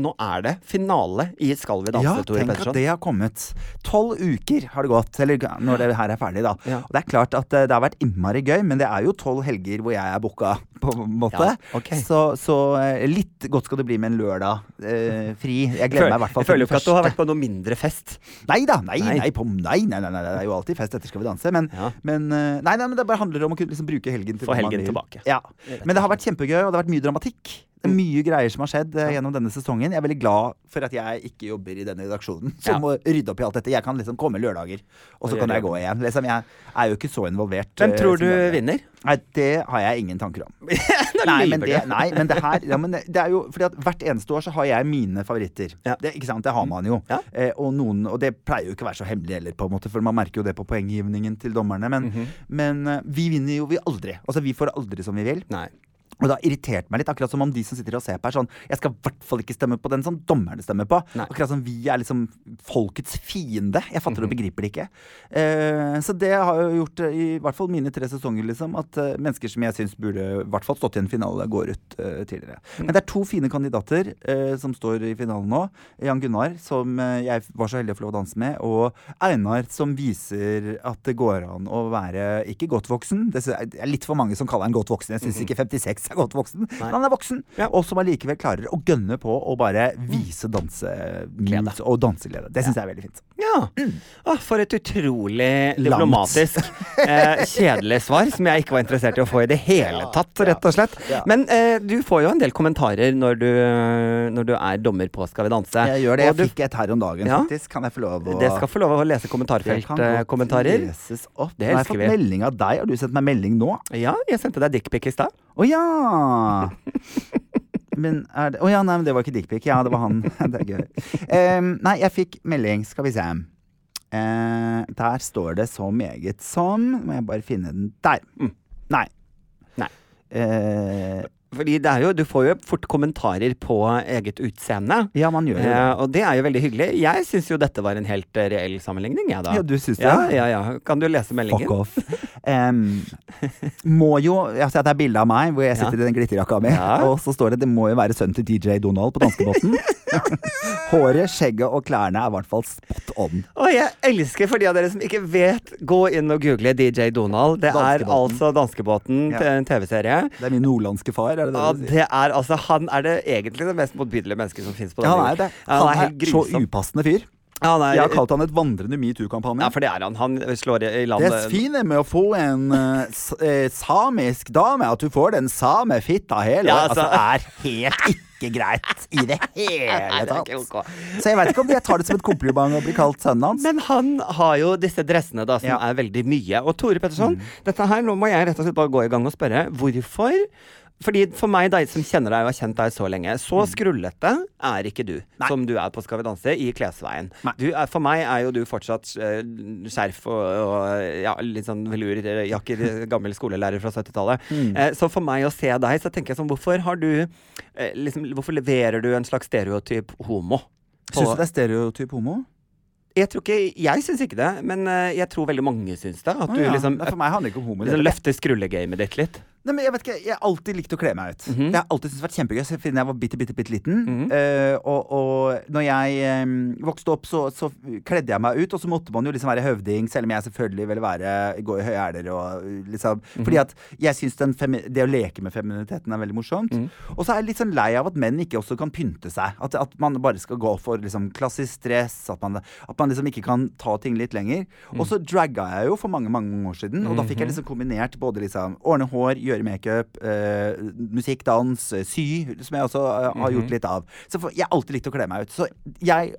Nå er det finale i Skal vi danse, Ja, Tore tenk at det har kommet. Tolv uker har det gått, eller når det her er ferdig, da. Ja. Og det er klart at eh, det har vært innmari gøy, men det er jo tolv helger hvor jeg er booka, på en måte. Ja, okay. Så, så eh, litt godt skal det bli med en lørdag eh, fri. Jeg gleder føler, meg i hvert fall jeg føler jo ikke at du har vært på noe mindre fest. Nei da, nei, Nei. nei, på, nei, nei, nei, det er jo alltid fest etter Skal vi danse. Men, Ja. men, eh, nei, men det bare handler om å kunne liksom bruke helgen til Få helgen tilbake. Ja. Men det har vært kjempegøy, og det har vært mye dramatikk. Det er mye greier som har skjedd eh, gjennom denne sesongen. Jeg er veldig glad for at jeg ikke jobber i denne redaksjonen, som må rydde opp i alt dette. Jeg kan liksom komme lørdager, og så kan jeg gå igjen. Liksom, jeg er jo ikke så involvert. Hvem eh, tror som du vanlig. vinner? Nei, det har jeg ingen tanker om. Nei, men det, nei, men det her ja, men det, det er jo fordi at Hvert eneste år så har jeg mine favoritter. Ja. Det, ikke sant? det har man jo. Ja. Eh, og, noen, og det pleier jo ikke å være så hemmelig heller, på en måte, for man merker jo det på poenggivningen til dommerne. Men, Mhm. men eh, vi vinner jo vi aldri. Altså Vi får aldri som vi vil. Nei. Og det har irritert meg litt, akkurat som om de som sitter og ser på, er sånn Jeg skal i hvert fall ikke stemme på den som dommerne stemmer på. Nei. Akkurat som vi er liksom folkets fiende. Jeg fatter Mhm. og begriper det ikke. Eh, så det har jo gjort, eh, i hvert fall mine tre sesonger, liksom, at eh, mennesker som jeg syns burde i hvert fall stått i en finale, går ut eh, tidligere. Mm. Men det er to fine kandidater eh, som står i finalen nå. Jan Gunnar, som eh, jeg var så heldig å få lov å danse med, og Einar, som viser at det går an å være ikke godt voksen. Det er litt for mange som kaller han godt voksen. Jeg syns ikke 56 er godt voksen. Men han er voksen. Ja. og som allikevel klarer å gønne på å bare vise dansemus og danseglede. Det syns jeg er veldig fint. Ja. Mm. Ah, for et utrolig diplomatisk, eh, kjedelig svar som jeg ikke var interessert i å få i det hele tatt, rett og slett. Ja. Men eh, du får jo en del kommentarer når du, når du er dommer på Skal vi danse. Jeg gjør det. Og Jeg fikk et her om dagen, Ja. faktisk. Kan jeg få lov å Det skal få lov å lese kommentarfeltkommentarer. opp. Det Nå har jeg har fått vi. melding av deg. Har du sendt meg melding nå? Ja, jeg sendte deg dickpic i stad. Å ja! Men er det Å ja, nei, men det var ikke dickpic. Ja, det var han. det er gøy. Um, nei, jeg fikk melding. Skal vi se. Uh, der står det så meget som Må jeg bare finne den der. Mm. Nei. Nei. Uh, Fordi det er jo, du får jo fort kommentarer på eget utseende. ja, man gjør jo det. Eh, og det er jo veldig hyggelig. Jeg syns jo dette var en helt reell sammenligning, jeg, da. Ja, du syns det? Ja, ja, ja. Kan du lese meldingen? Fuck off. Em, må jo altså Det er bilde av meg hvor jeg sitter i den glitterjakka mi. Ja. Og så står det 'Det må jo være sønnen til DJ Donald på danskebåten'. Håret, skjegget og klærne er i hvert fall spot on. Og jeg elsker for de av dere som ikke vet, gå inn og google DJ Donald. Det er altså Danskebåten, Ja. en TV-serie. Det er min nordlandske far, er det det Ja, sier? det er altså Han er det egentlig det mest motbydelige mennesket som fins på Ja, denne han er det. Ja, Han han er er helt så upassende fyr. Ja, er, Jeg har kalt han et vandrende metoo-kampanje. ja, for det er han. Han slår i, land Det fine med å få en uh, samisk dame, at du får den same fitta hele Ja, altså, altså- er helt ikke greit i det hele Nei, det er ikke ok. Så jeg vet ikke om jeg tar det som et kompliment å bli kalt sønnen hans. Men han har jo disse dressene da som Ja. Mm. er veldig mye. Og Tore Petterson, dette her, nå må jeg rett og slett bare gå i gang og spørre. Hvorfor? Fordi For meg, deg som kjenner deg og har kjent deg så lenge, så skrullete er ikke du Mm. Nei. som du er på Skal vi danse i klesveien. Du er, for meg er jo du fortsatt eh, skjerf og, og ja, litt sånn velurjakker, gammel skolelærer fra 70-tallet. Mm. Eh, så for meg å se deg, så tenker jeg sånn Hvorfor har du eh, liksom, Hvorfor leverer du en slags stereotyp homo? Syns du det er stereotyp homo? jeg tror ikke Jeg syns ikke det, men eh, jeg tror veldig mange syns det. At Å du liksom, For meg handler det ikke om homo. liksom løfter skrullegamet ditt litt. Nei, men jeg vet ikke, jeg har alltid likt å kle meg ut. Mhm. Det har alltid syntes vært kjempegøy siden jeg var bitte, bitte, bitte liten. Mm -hmm. uh, og, og når jeg um, vokste opp, så, så kledde jeg meg ut, og så måtte man jo liksom være høvding, selv om jeg selvfølgelig ville være gå i høye hæler og uh, liksom Mhm. Fordi at jeg syns det å leke med feminiteten er veldig morsomt. Mhm. Og så er jeg litt sånn lei av at menn ikke også kan pynte seg. At, at man bare skal gå for liksom klassisk dress, at man, at man liksom ikke kan ta ting litt lenger. Mhm. Og så dragga jeg jo for mange, mange år siden, og da fikk jeg liksom kombinert både liksom ordne hår, gjøre makeup, eh, musikk, dans, eh, sy, som jeg også eh, har Mhm. gjort litt av. Så for, jeg har alltid likt å kle meg ut. Så jeg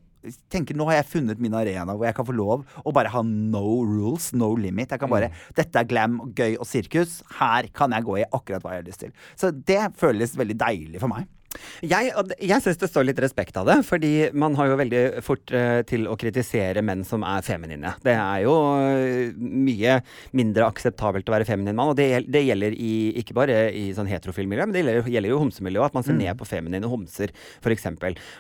tenker nå har jeg funnet min arena hvor jeg kan få lov å bare ha no rules, no limit. Jeg kan bare Dette er glam, gøy og sirkus. Her kan jeg gå i akkurat hva jeg har lyst til. Så det føles veldig deilig for meg. Jeg, jeg syns det står litt respekt av det, fordi man har jo veldig fort eh, til å kritisere menn som er feminine. Det er jo eh, mye mindre akseptabelt å være feminin mann, og det, det gjelder i, ikke bare i sånn heterofil miljø, men det gjelder, gjelder jo homsemiljøet, at man ser ned på feminine homser, f.eks.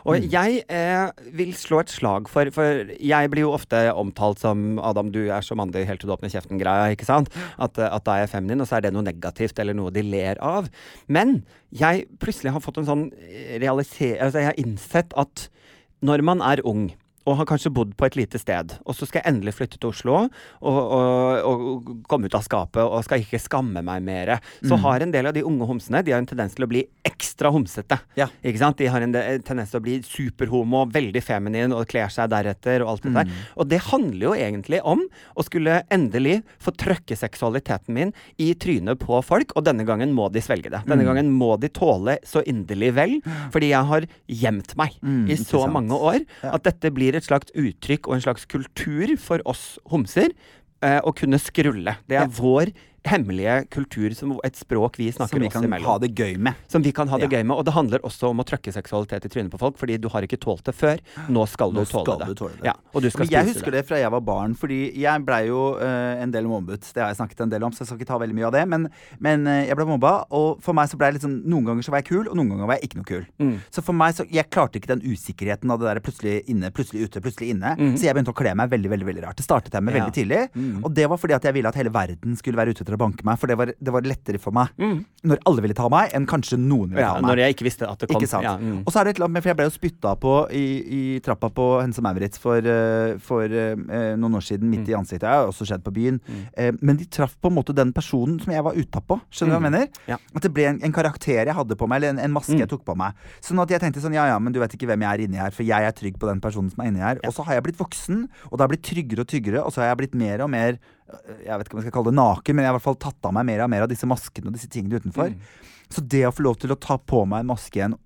Og jeg eh, vil slå et slag for For jeg blir jo ofte omtalt som Adam, du er så mandig helt til du åpner kjeften-greia, ikke sant? At, at da er jeg feminin, og så er det noe negativt eller noe de ler av. Men jeg plutselig har fått en sånn realiser... Altså jeg har innsett at når man er ung og har kanskje bodd på et lite sted, og så skal jeg endelig flytte til Oslo og, og, og komme ut av skapet og skal ikke skamme meg mer, så har en del av de unge homsene de har en tendens til å bli ekstra homsete. Ja. Ikke sant? De har en tendens til å bli superhomo, veldig feminin og kler seg deretter og alt det der. Og det handler jo egentlig om å skulle endelig få trøkke seksualiteten min i trynet på folk, og denne gangen må de svelge det. Denne gangen må de tåle så inderlig vel, fordi jeg har gjemt meg Mm, i så mange år at dette blir et slags uttrykk og en slags kultur for oss homser eh, å kunne skrulle. Det er Ja. vår hemmelige kultur, som et språk vi snakker Som vi kan ha det gøy med. Som vi kan ha det Ja. gøy med. Og det handler også om å trøkke seksualitet i trynet på folk, fordi du har ikke tålt det før. Nå skal Nå du tåle skal det. du tåle det. Ja, og du skal Men jeg husker det. det fra jeg var barn, fordi jeg blei jo uh, en del mobbet. Det har jeg snakket en del om, så jeg skal ikke ta veldig mye av det. Men, men uh, jeg ble mobba, og for meg så ble jeg litt sånn Noen ganger så var jeg kul, og noen ganger var jeg ikke noe kul. Mm. Så for meg så Jeg klarte ikke den usikkerheten av det der plutselig inne, plutselig ute, plutselig inne. Mm. Så jeg begynte å kle meg veldig, veldig veldig rart. Det startet jeg med Ja. veldig tidlig. Mm. Og det var fordi at jeg ville at hele verden skulle være ute etter å banke meg, for det var, det var lettere for meg Mm. når alle ville ta meg, enn kanskje noen ville Ja, ta meg. når jeg ikke visste at det kom. Ikke sant. Ja, mm. Og så er det et eller annet med, for jeg ble jo spytta på i, i trappa på Hense Maurits for, eh, for eh, noen år siden, midt Mm. i ansiktet. Det har også skjedd på byen. Eh, men de traff på en måte den personen som jeg var utapå. Skjønner du hva jeg mener? Mm. Ja. At det ble en, en karakter jeg hadde på meg, eller en, en maske Mm. jeg tok på meg. Sånn at jeg tenkte sånn, ja ja, men du vet ikke hvem jeg er inni her, for jeg er trygg på den personen som er inni her. Og så har jeg blitt voksen, og det har blitt tryggere og tryggere, og så har jeg blitt mer og mer jeg vet ikke om jeg skal kalle det naken, men jeg har i hvert fall tatt av meg mer og mer av disse maskene og disse tingene utenfor. Mm. Så det å få lov til å ta på meg en maske igjen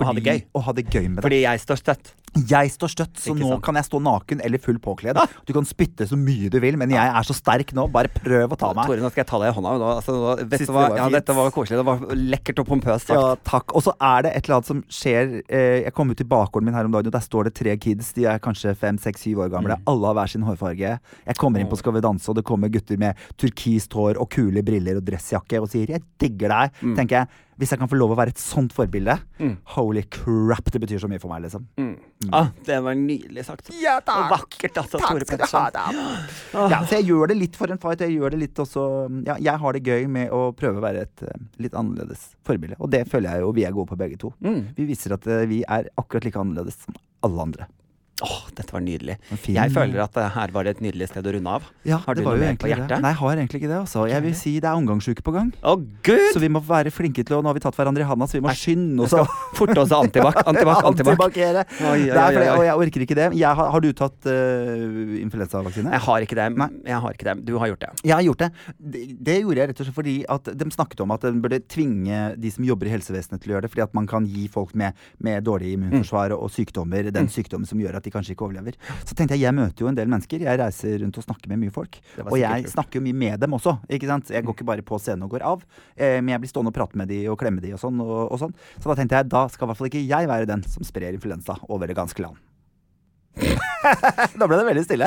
Og ha det gøy. Og ha det gøy med det. Fordi jeg står støtt. Jeg står støtt, så nå kan jeg stå naken eller full påkledd. Du kan spytte så mye du vil, men jeg er så sterk nå. Bare prøv å ta meg. Tore, nå skal jeg ta deg i hånda. Nå, altså, nå, vet det var Ja, dette var koselig. Det var lekkert og pompøst sagt. Ja, takk. Og så er det et eller annet som skjer. Eh, jeg kom ut i bakgården min her om dagen, og der står det tre kids. De er kanskje fem, seks, syv år gamle. Mm. Alle har hver sin hårfarge. Jeg kommer inn på Skal vi danse, og det kommer gutter med turkist hår og kule briller og dressjakke og sier 'jeg digger deg'. Tenker jeg, Hvis jeg kan få lov å være et sånt forbilde, Mm. holy crap, det betyr så mye for meg, liksom. Mm. Ah, det var nydelig sagt. Ja, Og vakkert, altså, Tore Petterson. Ja, så jeg gjør det litt for en fight. Jeg gjør det litt også Ja, jeg har det gøy med å prøve å være et eh, litt annerledes forbilde. Og det føler jeg jo vi er gode på, begge to. Mm. Vi viser at eh, vi er akkurat like annerledes som alle andre. Åh, dette var nydelig. Fin- Jeg føler at her var det et nydelig sted å runde av. Ja, Har du det var noe mer på hjertet? Det. Nei, jeg har egentlig ikke det. Altså. Jeg vil si det er omgangsuke på gang. Oh, gud! Så vi må være flinke til å Nå har vi tatt hverandre i handa, så vi må Nei, skynde oss forte oss antibac. Antibac, antibac. Og jeg orker ikke det. Har, har du tatt uh, influensavaksine? Jeg har ikke det. Nei. Jeg har ikke det. Du har gjort det. Jeg har gjort det. det. Det gjorde jeg rett og slett fordi at de snakket om at en burde tvinge de som jobber i helsevesenet til å gjøre det, fordi at man kan gi folk med, med dårlig immunforsvar og sykdommer den sykdommen som gjør at de kanskje ikke overlever. Så tenkte jeg, jeg møter jo en del mennesker. Jeg reiser rundt og snakker med mye folk. Og jeg kult. snakker jo mye med dem også. ikke sant? Jeg går ikke bare på scenen og går av, eh, men jeg blir stående og prate med de og klemme de og sånn. Og, og sånn. Så da tenkte jeg, da skal i hvert fall ikke jeg være den som sprer influensa over det ganske land. da ble det veldig stille.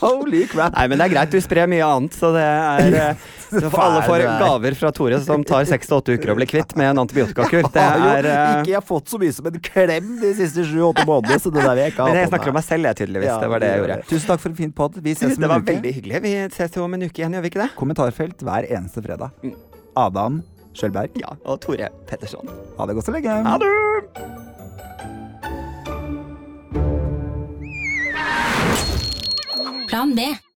Holy crap. Nei, men det er greit. Du sprer mye annet, så det er eh, så for Alle får det er- gaver fra Tore som tar seks til åtte uker å bli kvitt med en antibiotikakur. Det er jo eh, ikke jeg har fått så mye som en klem de siste sju-åtte månedene, så det der vil jeg ikke ha Men jeg snakker om meg selv, jeg, tydeligvis. Ja, det var det jeg gjorde. Tusen takk for en fin pod. Vi ses om Det en var uke. veldig hyggelig. Vi ses om en uke igjen, gjør vi ikke det? Kommentarfelt hver eneste fredag. Mm. Adam Skjølberg, Ja. Og Tore Petterson. ha det godt så lenge. Ha det! Plan B.